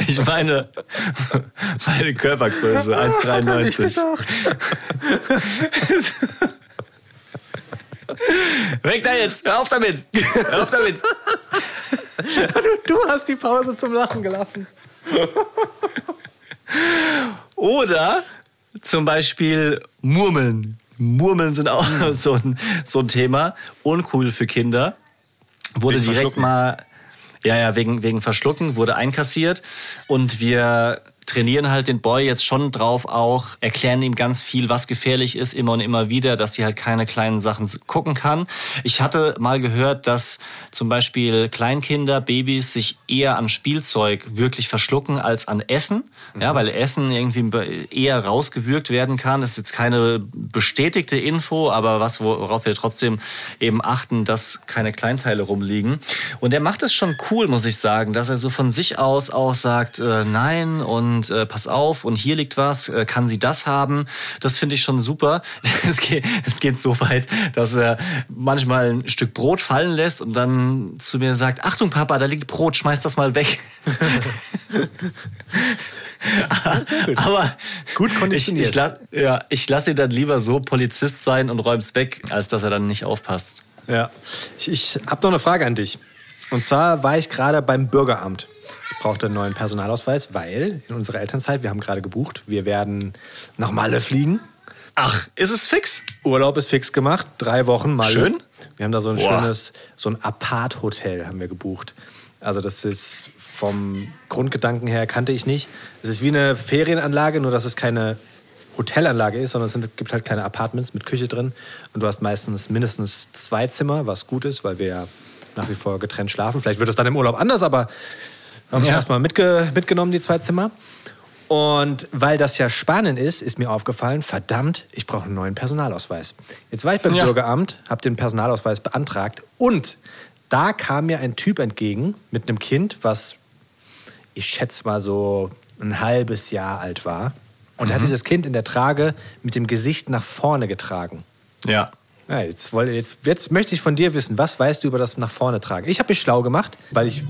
Ich meine, meine Körpergröße, 1,93. Weg da jetzt! Hör auf damit! Hör auf damit! Du hast die Pause zum Lachen gelassen. Oder zum Beispiel Murmeln. Murmeln sind auch so ein, so ein Thema. Uncool für Kinder. Wurde Wegen direkt mal, ja, ja, wegen, wegen Verschlucken, wurde einkassiert. Und wir trainieren halt den Boy jetzt schon drauf auch, erklären ihm ganz viel, was gefährlich ist, immer und immer wieder, dass sie halt keine kleinen Sachen gucken kann. Ich hatte mal gehört, dass zum Beispiel Kleinkinder, Babys sich eher an Spielzeug wirklich verschlucken als an Essen. Ja, weil Essen irgendwie eher rausgewürgt werden kann. Das ist jetzt keine bestätigte Info, aber was, worauf wir trotzdem eben achten, dass keine Kleinteile rumliegen. Und er macht es schon cool, muss ich sagen, dass er so von sich aus auch sagt, äh, nein und äh, pass auf und hier liegt was, äh, kann sie das haben? Das finde ich schon super. Es geht, es geht so weit, dass er manchmal ein Stück Brot fallen lässt und dann zu mir sagt, Achtung Papa, da liegt Brot, schmeiß das mal weg. Aber Gut ich, konditioniert. ich, la ja, ich lasse ihn dann lieber so Polizist sein und räum's weg, als dass er dann nicht aufpasst. Ja. Ich, ich habe noch eine Frage an dich. Und zwar war ich gerade beim Bürgeramt. Ich brauchte einen neuen Personalausweis, weil in unserer Elternzeit, wir haben gerade gebucht, wir werden nach Malle fliegen. Ach, ist es fix? Urlaub ist fix gemacht, drei Wochen Malle. Schön. Wir haben da so ein Boah. schönes, so ein Apart-Hotel haben wir gebucht. Also das ist vom Grundgedanken her kannte ich nicht. Es ist wie eine Ferienanlage, nur dass es keine Hotelanlage ist, sondern es sind, gibt halt kleine Apartments mit Küche drin. Und du hast meistens mindestens zwei Zimmer, was gut ist, weil wir ja nach wie vor getrennt schlafen. Vielleicht wird es dann im Urlaub anders, aber haben es Ja. erstmal mitge mitgenommen, die zwei Zimmer. Und weil das ja Spanien ist, ist mir aufgefallen, verdammt, ich brauche einen neuen Personalausweis. Jetzt war ich beim Ja. Bürgeramt, habe den Personalausweis beantragt und da kam mir ein Typ entgegen mit einem Kind, was ich schätze mal so ein halbes Jahr alt war. Und er hat dieses Kind in der Trage mit dem Gesicht nach vorne getragen. Ja. Ja, jetzt, jetzt, jetzt möchte ich von dir wissen, was weißt du über das nach vorne tragen? Ich habe mich schlau gemacht, weil ich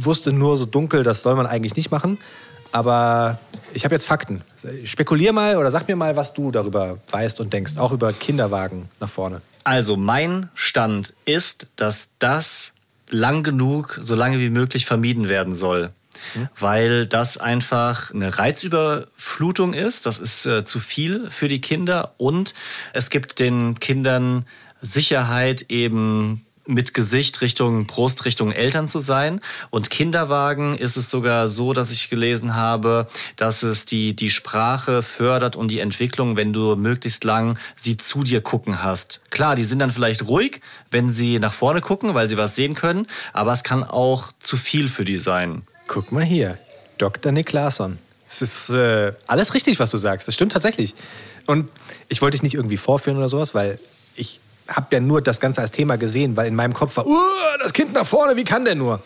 wusste nur so dunkel, das soll man eigentlich nicht machen. Aber ich habe jetzt Fakten. Spekulier mal oder sag mir mal, was du darüber weißt und denkst, auch über Kinderwagen nach vorne. Also mein Stand ist, dass das lang genug, so lange wie möglich vermieden werden soll. weil das einfach eine Reizüberflutung ist. Das ist äh, zu viel für die Kinder und es gibt den Kindern Sicherheit eben mit Gesicht Richtung Brust, Richtung Eltern zu sein. Und Kinderwagen ist es sogar so, dass ich gelesen habe, dass es die, die Sprache fördert und die Entwicklung, wenn du möglichst lang sie zu dir gucken hast. Klar, die sind dann vielleicht ruhig, wenn sie nach vorne gucken, weil sie was sehen können, aber es kann auch zu viel für die sein. Guck mal hier, Dr. Niklasson. Es ist äh, alles richtig, was du sagst. Das stimmt tatsächlich. Und ich wollte dich nicht irgendwie vorführen oder sowas, weil ich habe ja nur das Ganze als Thema gesehen, weil in meinem Kopf war, uh, das Kind nach vorne, wie kann der nur?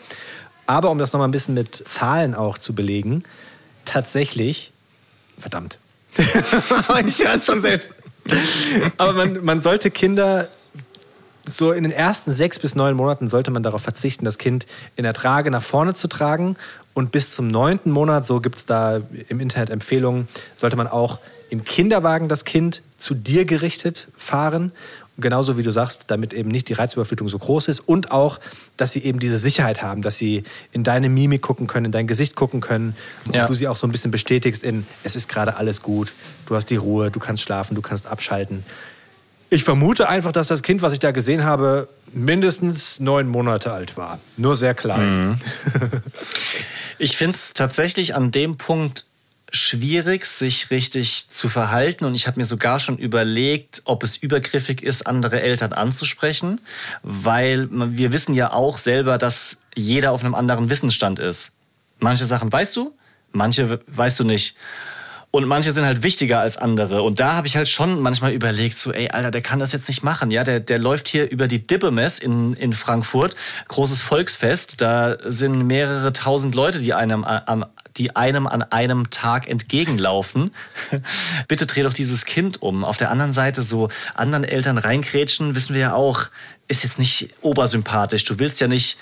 Aber um das nochmal ein bisschen mit Zahlen auch zu belegen, tatsächlich, verdammt, ich höre es schon selbst. Aber man, man sollte Kinder so in den ersten sechs bis neun Monaten sollte man darauf verzichten, das Kind in der Trage nach vorne zu tragen. Und bis zum neunten Monat, so gibt es da im Internet Empfehlungen, sollte man auch im Kinderwagen das Kind zu dir gerichtet fahren. Genauso wie du sagst, damit eben nicht die Reizüberflutung so groß ist und auch, dass sie eben diese Sicherheit haben, dass sie in deine Mimik gucken können, in dein Gesicht gucken können und Ja. du sie auch so ein bisschen bestätigst in, es ist gerade alles gut, du hast die Ruhe, du kannst schlafen, du kannst abschalten. Ich vermute einfach, dass das Kind, was ich da gesehen habe, mindestens neun Monate alt war. Nur sehr klein. Ich finde es tatsächlich an dem Punkt schwierig, sich richtig zu verhalten. Und ich habe mir sogar schon überlegt, ob es übergriffig ist, andere Eltern anzusprechen, weil wir wissen ja auch selber, dass jeder auf einem anderen Wissensstand ist. Manche Sachen weißt du, manche we- weißt du nicht. Und manche sind halt wichtiger als andere. Und da habe ich halt schon manchmal überlegt, so, ey, Alter, der kann das jetzt nicht machen. Ja, der, der läuft hier über die Dippemess in, in Frankfurt. Großes Volksfest. Da sind mehrere tausend Leute, die einem, am, die einem an einem Tag entgegenlaufen. Bitte dreh doch dieses Kind um. Auf der anderen Seite so anderen Eltern reinkrätschen, wissen wir ja auch, ist jetzt nicht obersympathisch. Du willst ja nicht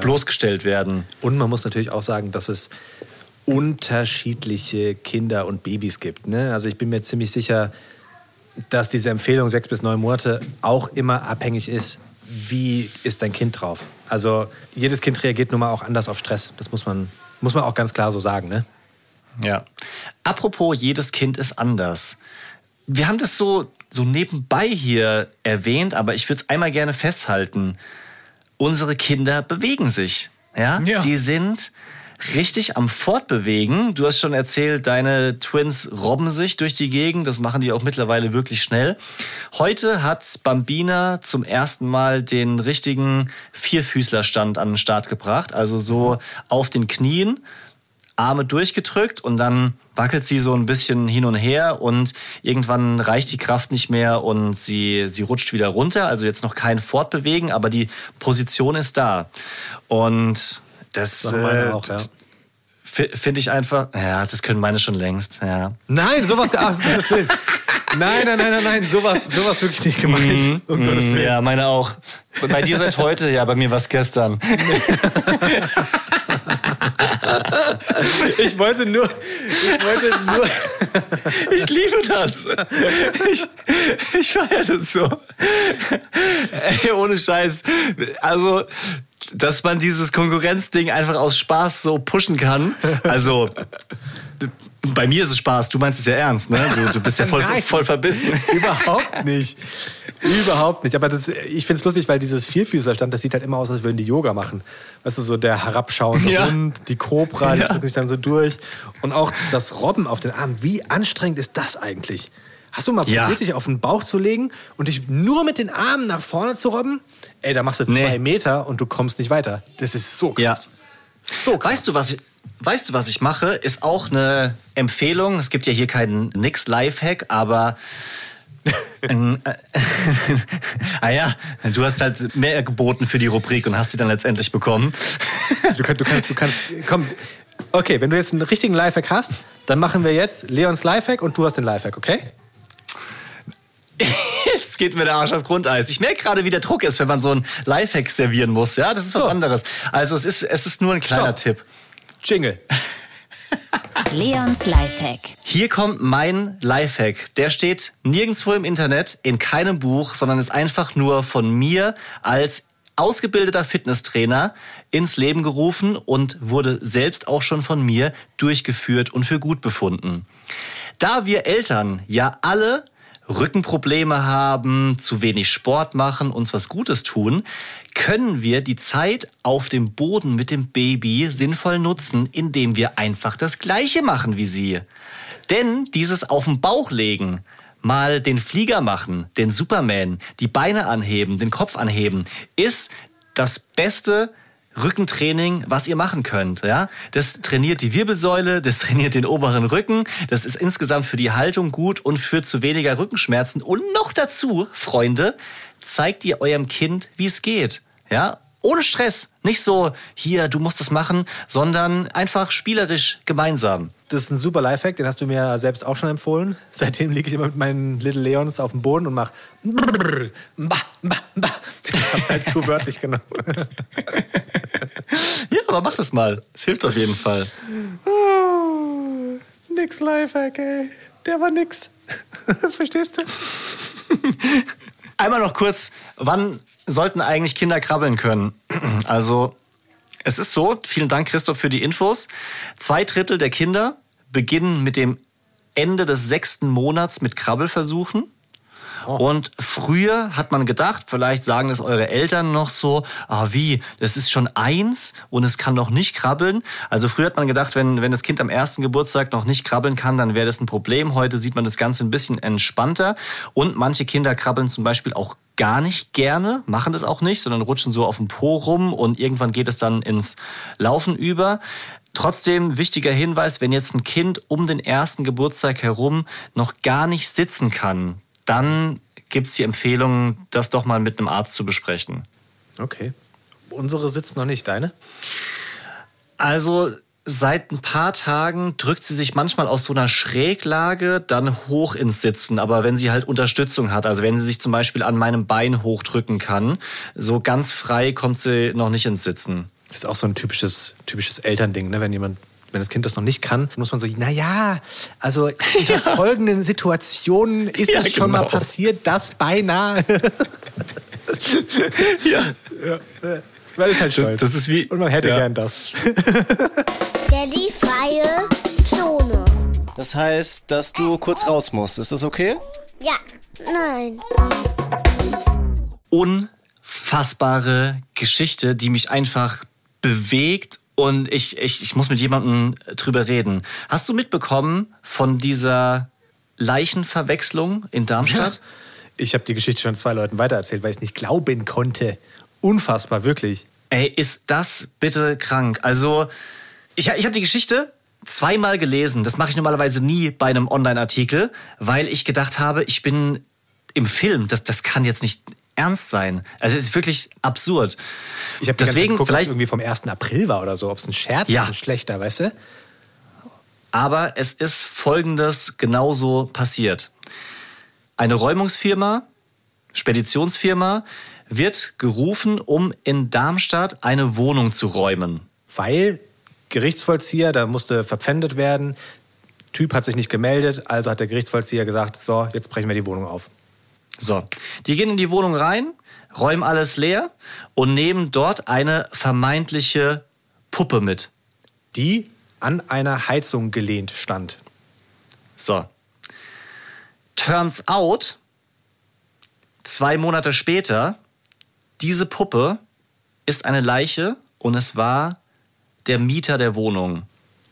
bloßgestellt werden. Und man muss natürlich auch sagen, dass es unterschiedliche Kinder und Babys gibt. Ne? Also ich bin mir ziemlich sicher, dass diese Empfehlung sechs bis neun Monate auch immer abhängig ist, wie ist dein Kind drauf. Also jedes Kind reagiert nun mal auch anders auf Stress. Das muss man, muss man auch ganz klar so sagen. Ne? Ja. Apropos, jedes Kind ist anders. Wir haben das so, so nebenbei hier erwähnt, aber ich würde es einmal gerne festhalten. Unsere Kinder bewegen sich. Ja? Ja. Die sind richtig am Fortbewegen. Du hast schon erzählt, deine Twins robben sich durch die Gegend. Das machen die auch mittlerweile wirklich schnell. Heute hat Bambina zum ersten Mal den richtigen Vierfüßlerstand an den Start gebracht. Also so auf den Knien. Arme durchgedrückt und dann wackelt sie so ein bisschen hin und her und irgendwann reicht die Kraft nicht mehr und sie, sie rutscht wieder runter. Also jetzt noch kein Fortbewegen, aber die Position ist da. Und das Sagen meine äh, auch, ja. fi- finde ich einfach, ja, das können meine schon längst, ja. Nein, sowas, ach, um Gottes Willen. Nein, nein, nein, nein, nein, sowas, sowas wirklich nicht gemeint. Um Gottes Willen. Ja, meine auch. Bei dir seit heute, ja, bei mir war es gestern. Ich wollte nur, ich wollte nur, Ich liebe das. Ich, ich feiere das so. Ey, ohne Scheiß. Also, dass man dieses Konkurrenzding einfach aus Spaß so pushen kann. Also, bei mir ist es Spaß. Du meinst es ja ernst, ne? Du, du bist ja voll, Nein. voll verbissen. Überhaupt nicht. Überhaupt nicht. Aber das, ich finde es lustig, weil dieses Vierfüßlerstand, das sieht halt immer aus, als würden die Yoga machen. Weißt du, so der herabschauende Ja. Hund, die Kobra, die Ja. drücken sich dann so durch. Und auch das Robben auf den Armen. Wie anstrengend ist das eigentlich? Hast du mal Ja. probiert, dich auf den Bauch zu legen und dich nur mit den Armen nach vorne zu robben? Ey, da machst du Nee. zwei Meter und du kommst nicht weiter. Das ist so Ja. krass. So krass. Weißt du, was ich, weißt du, was ich mache? Ist auch eine Empfehlung. Es gibt ja hier keinen nix Lifehack, aber äh, ah ja, du hast halt mehr geboten für die Rubrik und hast sie dann letztendlich bekommen. Du kannst, du kannst, du kannst, komm. Okay, wenn du jetzt einen richtigen Lifehack hast, dann machen wir jetzt Leons Lifehack und du hast den Lifehack, okay? Jetzt geht mir der Arsch auf Grundeis. Ich merke gerade, wie der Druck ist, wenn man so ein Lifehack servieren muss. Ja, das ist was So. anderes. Also es ist, es ist nur ein kleiner Stopp. Tipp. Jingle. Leons Lifehack. Hier kommt mein Lifehack. Der steht nirgendwo im Internet, in keinem Buch, sondern ist einfach nur von mir als ausgebildeter Fitnesstrainer ins Leben gerufen und wurde selbst auch schon von mir durchgeführt und für gut befunden. Da wir Eltern ja alle Rückenprobleme haben, zu wenig Sport machen, uns was Gutes tun, können wir die Zeit auf dem Boden mit dem Baby sinnvoll nutzen, indem wir einfach das Gleiche machen wie sie. Denn dieses auf den Bauch legen, mal den Flieger machen, den Superman, die Beine anheben, den Kopf anheben, ist das beste Rückentraining, was ihr machen könnt. Ja? Das trainiert die Wirbelsäule, das trainiert den oberen Rücken, das ist insgesamt für die Haltung gut und führt zu weniger Rückenschmerzen. Und noch dazu, Freunde, zeigt ihr eurem Kind, wie es geht. Ja? Ohne Stress. Nicht so, hier, du musst das machen, sondern einfach spielerisch gemeinsam. Das ist ein super Lifehack, den hast du mir selbst auch schon empfohlen. Seitdem liege ich immer mit meinen Little Leons auf dem Boden und mache mba, mba, mba. Ich hab's halt zu wörtlich genommen. Ja, aber mach das mal. Es hilft auf jeden Fall. Oh, nix Lifehack, ey. Der war nix. Verstehst du? Einmal noch kurz, wann sollten eigentlich Kinder krabbeln können? Also, es ist so, vielen Dank Christoph für die Infos. Zwei Drittel der Kinder beginnen mit dem Ende des sechsten Monats mit Krabbelversuchen. Und früher hat man gedacht, vielleicht sagen es eure Eltern noch so, ah wie, das ist schon eins und es kann noch nicht krabbeln. Also früher hat man gedacht, wenn, wenn das Kind am ersten Geburtstag noch nicht krabbeln kann, dann wäre das ein Problem. Heute sieht man das Ganze ein bisschen entspannter. Und manche Kinder krabbeln zum Beispiel auch gar nicht gerne, machen das auch nicht, sondern rutschen so auf dem Po rum und irgendwann geht es dann ins Laufen über. Trotzdem wichtiger Hinweis, wenn jetzt ein Kind um den ersten Geburtstag herum noch gar nicht sitzen kann, dann gibt es die Empfehlung, das doch mal mit einem Arzt zu besprechen. Okay. Unsere sitzt noch nicht, deine? Also seit ein paar Tagen drückt sie sich manchmal aus so einer Schräglage dann hoch ins Sitzen, aber wenn sie halt Unterstützung hat, also wenn sie sich zum Beispiel an meinem Bein hochdrücken kann, so ganz frei kommt sie noch nicht ins Sitzen. Das ist auch so ein typisches, typisches Elternding, ne? wenn jemand wenn das Kind das noch nicht kann, muss man so, naja, also in folgenden Situationen ist Ja, es schon mal genau. passiert, das beinahe. Ja, Weil es halt stolz. das ist wie- Und man hätte Ja. gern das. Daddy freie Zone. Das heißt, dass du kurz raus musst. Ist das okay? Ja, nein. unfassbare Geschichte, die mich einfach bewegt und ich, ich, ich muss mit jemandem drüber reden. Hast du mitbekommen von dieser Leichenverwechslung in Darmstadt? Ich habe die Geschichte schon zwei Leuten weitererzählt, weil ich es nicht glauben konnte. Unfassbar, wirklich. Ey, ist das bitte krank? Also, ich, ich habe die Geschichte zweimal gelesen. Das mache ich normalerweise nie bei einem Online-Artikel, weil ich gedacht habe, ich bin im Film. Das, das kann jetzt nicht ernst sein. Also, es ist wirklich absurd. Ich habe Deswegen geguckt, ob es vielleicht irgendwie vom 1. April war oder so, ob es ein Scherz Ja. ist, ein schlechter, weißt du? Aber es ist Folgendes genauso passiert. Eine Räumungsfirma, Speditionsfirma, wird gerufen, um in Darmstadt eine Wohnung zu räumen. Weil Gerichtsvollzieher, da musste verpfändet werden. Typ hat sich nicht gemeldet, also hat der Gerichtsvollzieher gesagt, so, jetzt brechen wir die Wohnung auf. So, die gehen in die Wohnung rein, räumen alles leer und nehmen dort eine vermeintliche Puppe mit. Die an einer Heizung gelehnt stand. So. Turns out, zwei Monate später, diese Puppe ist eine Leiche und es war der Mieter der Wohnung.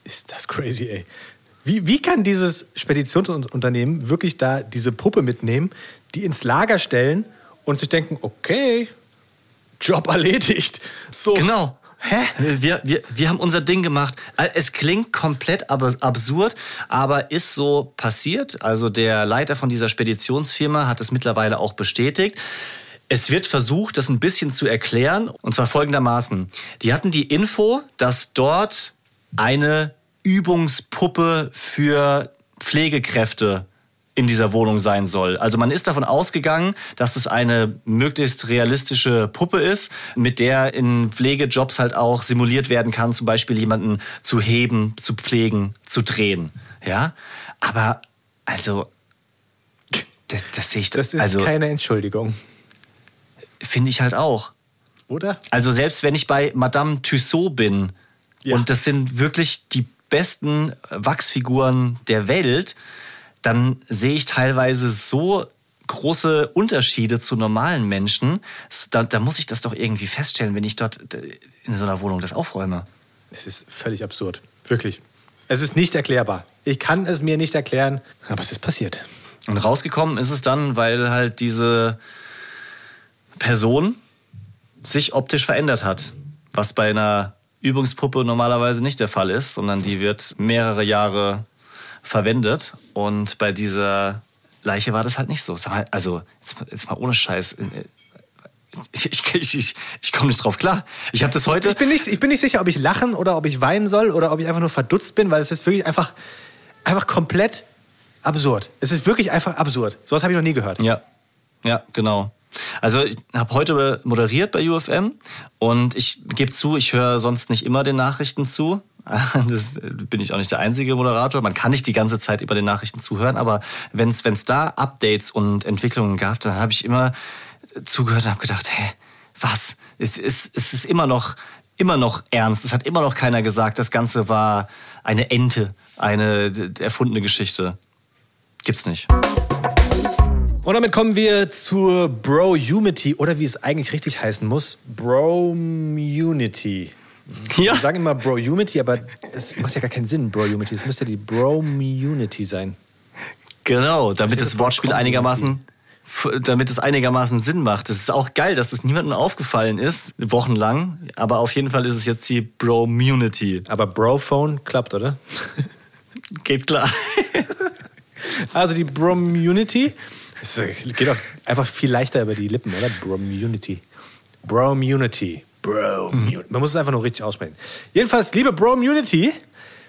Ist das crazy, ey. Wie, wie kann dieses Speditionsunternehmen wirklich da diese Puppe mitnehmen, die ins Lager stellen und sich denken, okay, Job erledigt. So. Genau. Hä? Wir, wir, wir haben unser Ding gemacht. Äh, Es klingt komplett ab- absurd, aber ist so passiert. Also der Leiter von dieser Speditionsfirma hat es mittlerweile auch bestätigt. Es wird versucht, das ein bisschen zu erklären, und zwar folgendermaßen. Die hatten die Info, dass dort eine Übungspuppe für Pflegekräfte in dieser Wohnung sein soll. Also man ist davon ausgegangen, dass es eine möglichst realistische Puppe ist, mit der in Pflegejobs halt auch simuliert werden kann, zum Beispiel jemanden zu heben, zu pflegen, zu drehen. Ja, aber also das, das sehe ich Das ist also keine Entschuldigung. Finde ich halt auch. Oder? Also selbst wenn ich bei Madame Tussaud bin Ja. und das sind wirklich die besten Wachsfiguren der Welt, dann sehe ich teilweise so große Unterschiede zu normalen Menschen. Da, da muss ich das doch irgendwie feststellen, wenn ich dort äh, in so einer Wohnung das aufräume. Es ist völlig absurd. Wirklich. Es ist nicht erklärbar. Ich kann es mir nicht erklären, aber es ist passiert. Und rausgekommen ist es dann, weil halt diese Person sich optisch verändert hat. Was bei einer Übungspuppe normalerweise nicht der Fall ist, sondern die wird mehrere Jahre verwendet. Und bei dieser Leiche war das halt nicht so. Mal, Also, jetzt, mal- jetzt mal ohne Scheiß. Ich, ich, ich, ich, ich komme nicht drauf klar. Ich habe das heute. Ich bin, nicht, ich bin nicht sicher, ob ich lachen oder ob ich weinen soll oder ob ich einfach nur verdutzt bin, weil es ist wirklich einfach, einfach komplett absurd. Es ist wirklich einfach absurd. Sowas habe ich noch nie gehört. Ja, ja, genau. Also ich habe heute moderiert bei UFM und ich gebe zu, ich höre sonst nicht immer den Nachrichten zu. Das bin ich auch nicht der einzige Moderator. Man kann nicht die ganze Zeit über den Nachrichten zuhören, aber wenn es da Updates und Entwicklungen gab, dann habe ich immer zugehört und habe gedacht, hä, was? Es ist, es ist immer noch immer noch ernst. Es hat immer noch keiner gesagt, das Ganze war eine Ente, eine erfundene Geschichte. Gibt's nicht. Und damit kommen wir zur Bro-Unity oder wie es eigentlich richtig heißen muss, Bro-Unity. Ja. Wir sagen immer Bro-Unity, aber es macht ja gar keinen Sinn, Bro-Unity. Es müsste die Bro-Unity sein. Genau, damit das das Wortspiel Wort einigermaßen damit es einigermaßen Sinn macht. Es ist auch geil, dass das niemandem aufgefallen ist, wochenlang. Aber auf jeden Fall ist es jetzt die Bro-Munity. Aber Bro-Phone klappt, oder? Geht klar. Also die Bromunity. Es geht auch einfach viel leichter über die Lippen, oder? Bromunity. Bromunity. Bromunity. Man muss es einfach nur richtig aussprechen. Jedenfalls, liebe Bromunity,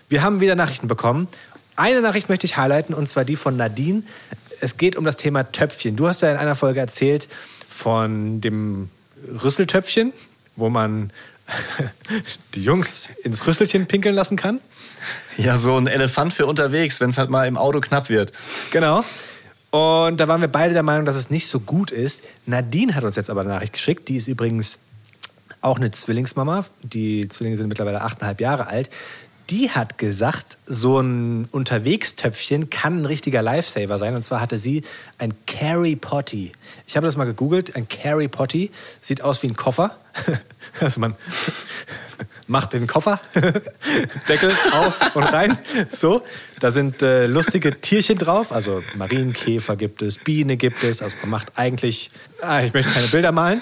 wir haben wieder Nachrichten bekommen. Eine Nachricht möchte ich highlighten und zwar die von Nadine. Es geht um das Thema Töpfchen. Du hast ja in einer Folge erzählt von dem Rüsseltöpfchen, wo man die Jungs ins Rüsselchen pinkeln lassen kann. Ja, so ein Elefant für unterwegs, wenn es halt mal im Auto knapp wird. Genau. Und da waren wir beide der Meinung, dass es nicht so gut ist. Nadine hat uns jetzt aber eine Nachricht geschickt. Die ist übrigens auch eine Zwillingsmama. Die Zwillinge sind mittlerweile achteinhalb Jahre alt. Die hat gesagt, so ein Unterwegstöpfchen kann ein richtiger Lifesaver sein. Und zwar hatte sie ein Carry Potty. Ich habe das mal gegoogelt. Ein Carry Potty sieht aus wie ein Koffer. Also man macht den Koffer, Deckel auf und rein. So, da sind äh, lustige Tierchen drauf. Also Marienkäfer gibt es, Biene gibt es. Also man macht eigentlich, ah, ich möchte keine Bilder malen.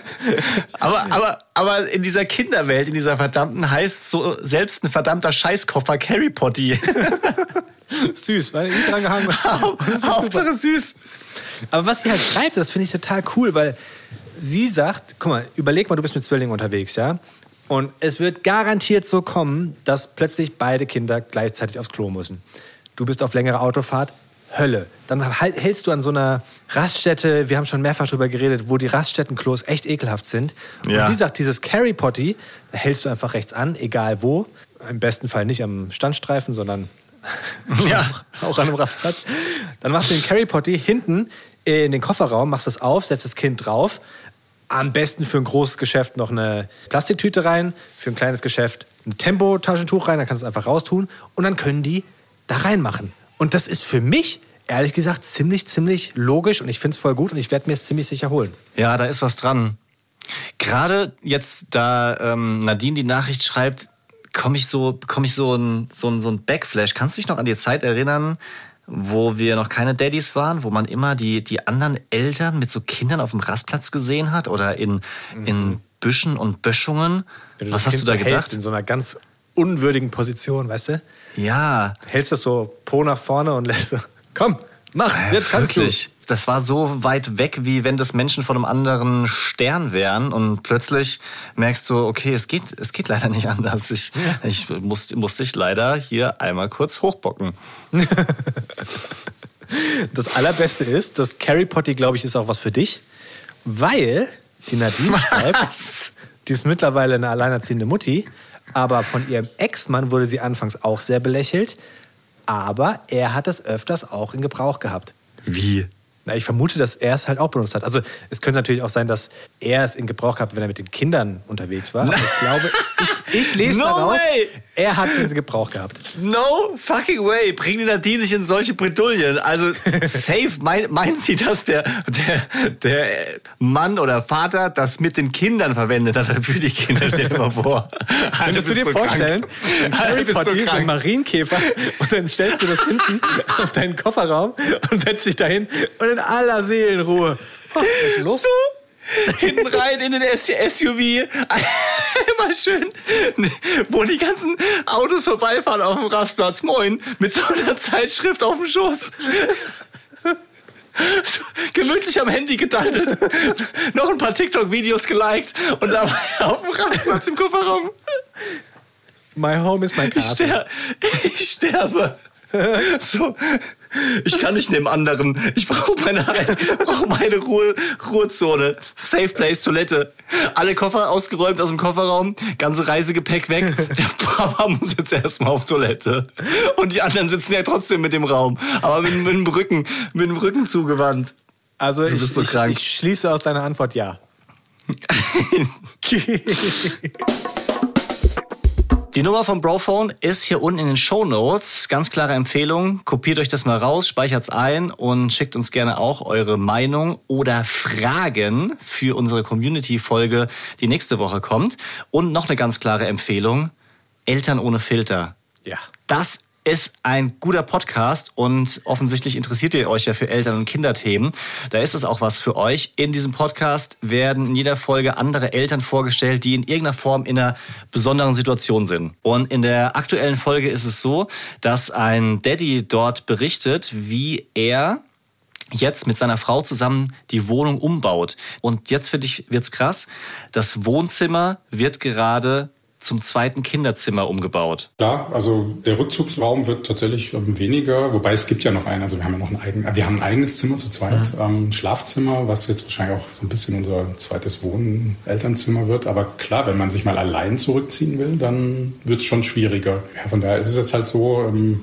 Aber, aber, aber in dieser Kinderwelt, in dieser verdammten, heißt so selbst ein verdammter Scheißkoffer Carry Potty. Süß, weil ich dran gehangen habe. Ist super. Hauptsache süß. Aber was sie halt schreibt, das finde ich total cool, weil sie sagt, guck mal, überleg mal, du bist mit Zwillingen unterwegs, ja? Und es wird garantiert so kommen, dass plötzlich beide Kinder gleichzeitig aufs Klo müssen. Du bist auf längere Autofahrt, Hölle. Dann halt- hältst du an so einer Raststätte, wir haben schon mehrfach drüber geredet, wo die Raststättenklos echt ekelhaft sind. Ja. Und sie sagt, dieses Carry Potty, da hältst du einfach rechts an, egal wo. Im besten Fall nicht am Standstreifen, sondern Ja. auch an einem Rastplatz. Dann machst du den Carry Potty hinten in den Kofferraum, machst es auf, setzt das Kind drauf. Am besten für ein großes Geschäft noch eine Plastiktüte rein, für ein kleines Geschäft ein Tempo-Taschentuch rein, dann kannst du es einfach raustun und dann können die da reinmachen. Und das ist für mich, ehrlich gesagt, ziemlich, ziemlich logisch und ich finde es voll gut und ich werde mir es ziemlich sicher holen. Ja, da ist was dran. Gerade jetzt, da ähm, Nadine die Nachricht schreibt, komme ich so, bekomme ich so ein, so, ein, so ein Backflash. Kannst du dich noch an die Zeit erinnern, wo wir noch keine Daddys waren, wo man immer die, die anderen Eltern mit so Kindern auf dem Rastplatz gesehen hat oder in, in Büschen und Böschungen? Wenn Was das hast Kind du da gedacht? in so einer ganz unwürdigen Position, weißt du? Ja, Hältst das so Po nach vorne und lässt so, komm, mach, jetzt kannst wirklich. Das war so weit weg, wie wenn das Menschen von einem anderen Stern wären und plötzlich merkst du, okay, es geht, es geht leider nicht anders. Ich, ich muss, musste ich leider hier einmal kurz hochbocken. Das Allerbeste ist, das Carrie Potty, glaube ich, ist auch was für dich, weil die Nadine schreibt, die ist mittlerweile eine alleinerziehende Mutti, aber von ihrem Ex-Mann wurde sie anfangs auch sehr belächelt, aber er hat es öfters auch in Gebrauch gehabt. Wie? Na, ich vermute, dass er es halt auch benutzt hat. Also es könnte natürlich auch sein, dass er es in Gebrauch gehabt, wenn er mit den Kindern unterwegs war. Aber ich glaube, ich, ich lese No daraus, way! er hat es in Gebrauch gehabt. No fucking way. Bring die Nadine nicht in solche Bredouillen. Also safe mein, meint sie, dass der, der, der Mann oder Vater das mit den Kindern verwendet hat für die Kinder. Stell dir mal vor. Könntest du dir vorstellen, ein Harry bist so ein. Marienkäfer und dann stellst du das hinten auf deinen Kofferraum und setzt dich dahin und in aller Seelenruhe. So, hinten rein in den SUV, immer schön, wo die ganzen Autos vorbeifahren auf dem Rastplatz, moin, mit so einer Zeitschrift auf dem Schoß. Gemütlich am Handy gedattelt, noch ein paar TikTok-Videos geliked und dabei auf dem Rastplatz im Kofferraum. My home is my Ich, castle. ster ich sterbe. So, ich kann nicht neben anderen. Ich brauche meine, brauch meine Ruhe, Ruhezone. Safe Place, Toilette. Alle Koffer ausgeräumt aus dem Kofferraum. Ganze Reisegepäck weg. Der Papa muss jetzt erstmal auf Toilette. Und die anderen sitzen ja trotzdem mit dem Raum. Aber mit, mit dem Rücken, mit dem Rücken zugewandt. Also ich, so ich, krank. ich schließe aus deiner Antwort ja. Die Nummer vom Brophone ist hier unten in den Show Notes. Ganz klare Empfehlung. Kopiert euch das mal raus, speichert's ein und schickt uns gerne auch eure Meinung oder Fragen für unsere Community-Folge, die nächste Woche kommt. Und noch eine ganz klare Empfehlung. Eltern ohne Filter. Ja. Das ist ein guter Podcast und offensichtlich interessiert ihr euch ja für Eltern- und Kinderthemen. Da ist es auch was für euch. In diesem Podcast werden in jeder Folge andere Eltern vorgestellt, die in irgendeiner Form in einer besonderen Situation sind. Und in der aktuellen Folge ist es so, dass ein Daddy dort berichtet, wie er jetzt mit seiner Frau zusammen die Wohnung umbaut. Und jetzt finde ich, wird's krass. Das Wohnzimmer wird gerade zum zweiten Kinderzimmer umgebaut. Klar, also der Rückzugsraum wird tatsächlich ähm, weniger, wobei es gibt ja noch einen, also wir haben ja noch ein, eigen, wir haben ein eigenes Zimmer zu zweit, ähm, Schlafzimmer, was jetzt wahrscheinlich auch so ein bisschen unser zweites Wohn Elternzimmer wird, aber klar, wenn man sich mal allein zurückziehen will, dann wird es schon schwieriger. Ja, von daher ist es jetzt halt so, ähm,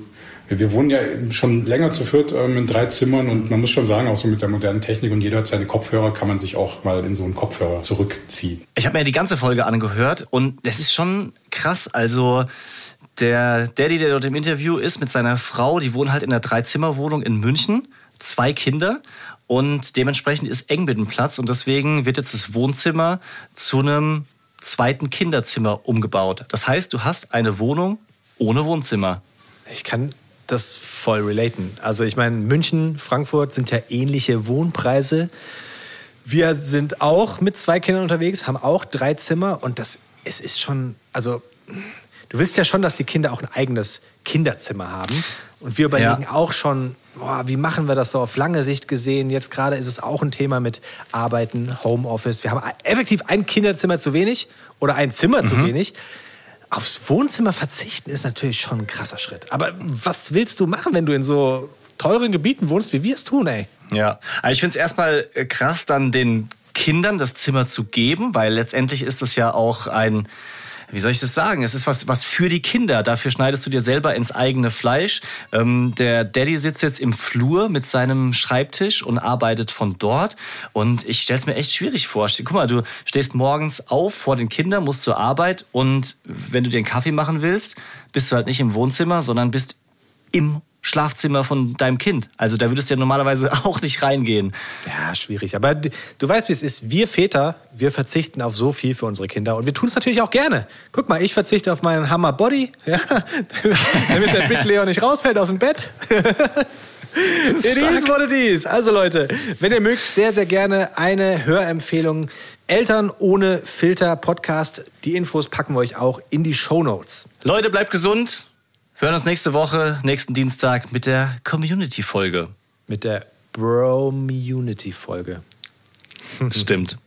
wir, wohnen ja schon länger zu viert ähm, in drei Zimmern und man muss schon sagen, auch so mit der modernen Technik und jeder hat seine Kopfhörer, kann man sich auch mal in so einen Kopfhörer zurückziehen. Ich habe mir die ganze Folge angehört und es ist schon krass. Also der Daddy, der dort im Interview ist mit seiner Frau, die wohnen halt in einer Dreizimmerwohnung in München, zwei Kinder und dementsprechend ist eng mit dem Platz und deswegen wird jetzt das Wohnzimmer zu einem zweiten Kinderzimmer umgebaut. Das heißt, du hast eine Wohnung ohne Wohnzimmer. Ich kann das voll relaten. Also ich meine, München, Frankfurt sind ja ähnliche Wohnpreise. Wir sind auch mit zwei Kindern unterwegs, haben auch drei Zimmer und das es ist schon, also du willst ja schon, dass die Kinder auch ein eigenes Kinderzimmer haben. Und wir überlegen Ja. auch schon, boah, wie machen wir das so auf lange Sicht gesehen? Jetzt gerade ist es auch ein Thema mit Arbeiten, Homeoffice. Wir haben effektiv ein Kinderzimmer zu wenig oder ein Zimmer zu wenig. Aufs Wohnzimmer verzichten ist natürlich schon ein krasser Schritt. Aber was willst du machen, wenn du in so teuren Gebieten wohnst, wie wir es tun, ey? Ja, also ich finde es erstmal äh, krass, dann den Kindern das Zimmer zu geben, weil letztendlich ist es ja auch ein, wie soll ich das sagen? Es ist was, was für die Kinder. Dafür schneidest du dir selber ins eigene Fleisch. Ähm, der Daddy sitzt jetzt im Flur mit seinem Schreibtisch und arbeitet von dort. Und ich stelle es mir echt schwierig vor. Guck mal, du stehst morgens auf vor den Kindern, musst zur Arbeit und wenn du dir einen Kaffee machen willst, bist du halt nicht im Wohnzimmer, sondern bist im Schlafzimmer von deinem Kind. Also da würdest du ja normalerweise auch nicht reingehen. Ja, schwierig. Aber du weißt, wie es ist. Wir Väter, wir verzichten auf so viel für unsere Kinder. Und wir tun es natürlich auch gerne. Guck mal, ich verzichte auf meinen Hammer Body, ja, damit der Big Leo nicht rausfällt aus dem Bett. It is what it is. Also Leute, wenn ihr mögt, sehr, sehr gerne eine Hörempfehlung. Eltern ohne Filter Podcast. Die Infos packen wir euch auch in die Show Notes. Leute, bleibt gesund. Wir hören uns nächste Woche, nächsten Dienstag mit der Community-Folge. Mit der Bro-Munity-Folge. Stimmt.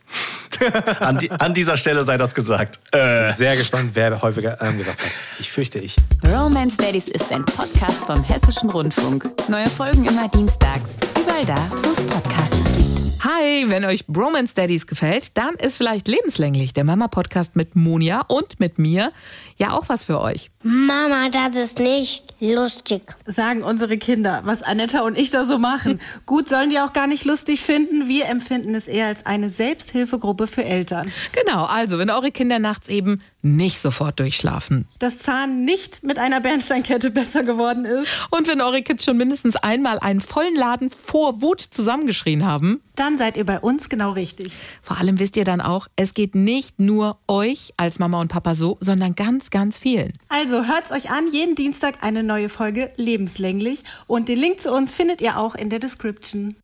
An, die, an dieser Stelle sei das gesagt. Äh. Sehr gespannt, wer häufiger ähm, gesagt hat. Ich fürchte ich. Romance Daddies ist ein Podcast vom Hessischen Rundfunk. Neue Folgen immer dienstags. Überall da, wo es Podcasts gibt. Hi, wenn euch Bromance Daddies gefällt, dann ist vielleicht lebenslänglich der Mama-Podcast mit Monja und mit mir ja auch was für euch. Mama, das ist nicht lustig. sagen unsere Kinder, was Anetta und ich da so machen. Gut, sollen die auch gar nicht lustig finden. Wir empfinden es eher als eine Selbsthilfegruppe für Eltern. Genau, also wenn eure Kinder nachts eben nicht sofort durchschlafen. Dass Zahn nicht mit einer Bernsteinkette besser geworden ist, Und wenn eure Kids schon mindestens einmal einen vollen Laden vor Wut zusammengeschrien haben. dann seid ihr bei uns genau richtig. Vor allem wisst ihr dann auch, es geht nicht nur euch als Mama und Papa so, sondern ganz, ganz vielen. Also hört's euch an, jeden Dienstag eine neue Folge lebenslänglich und den Link zu uns findet ihr auch in der Description.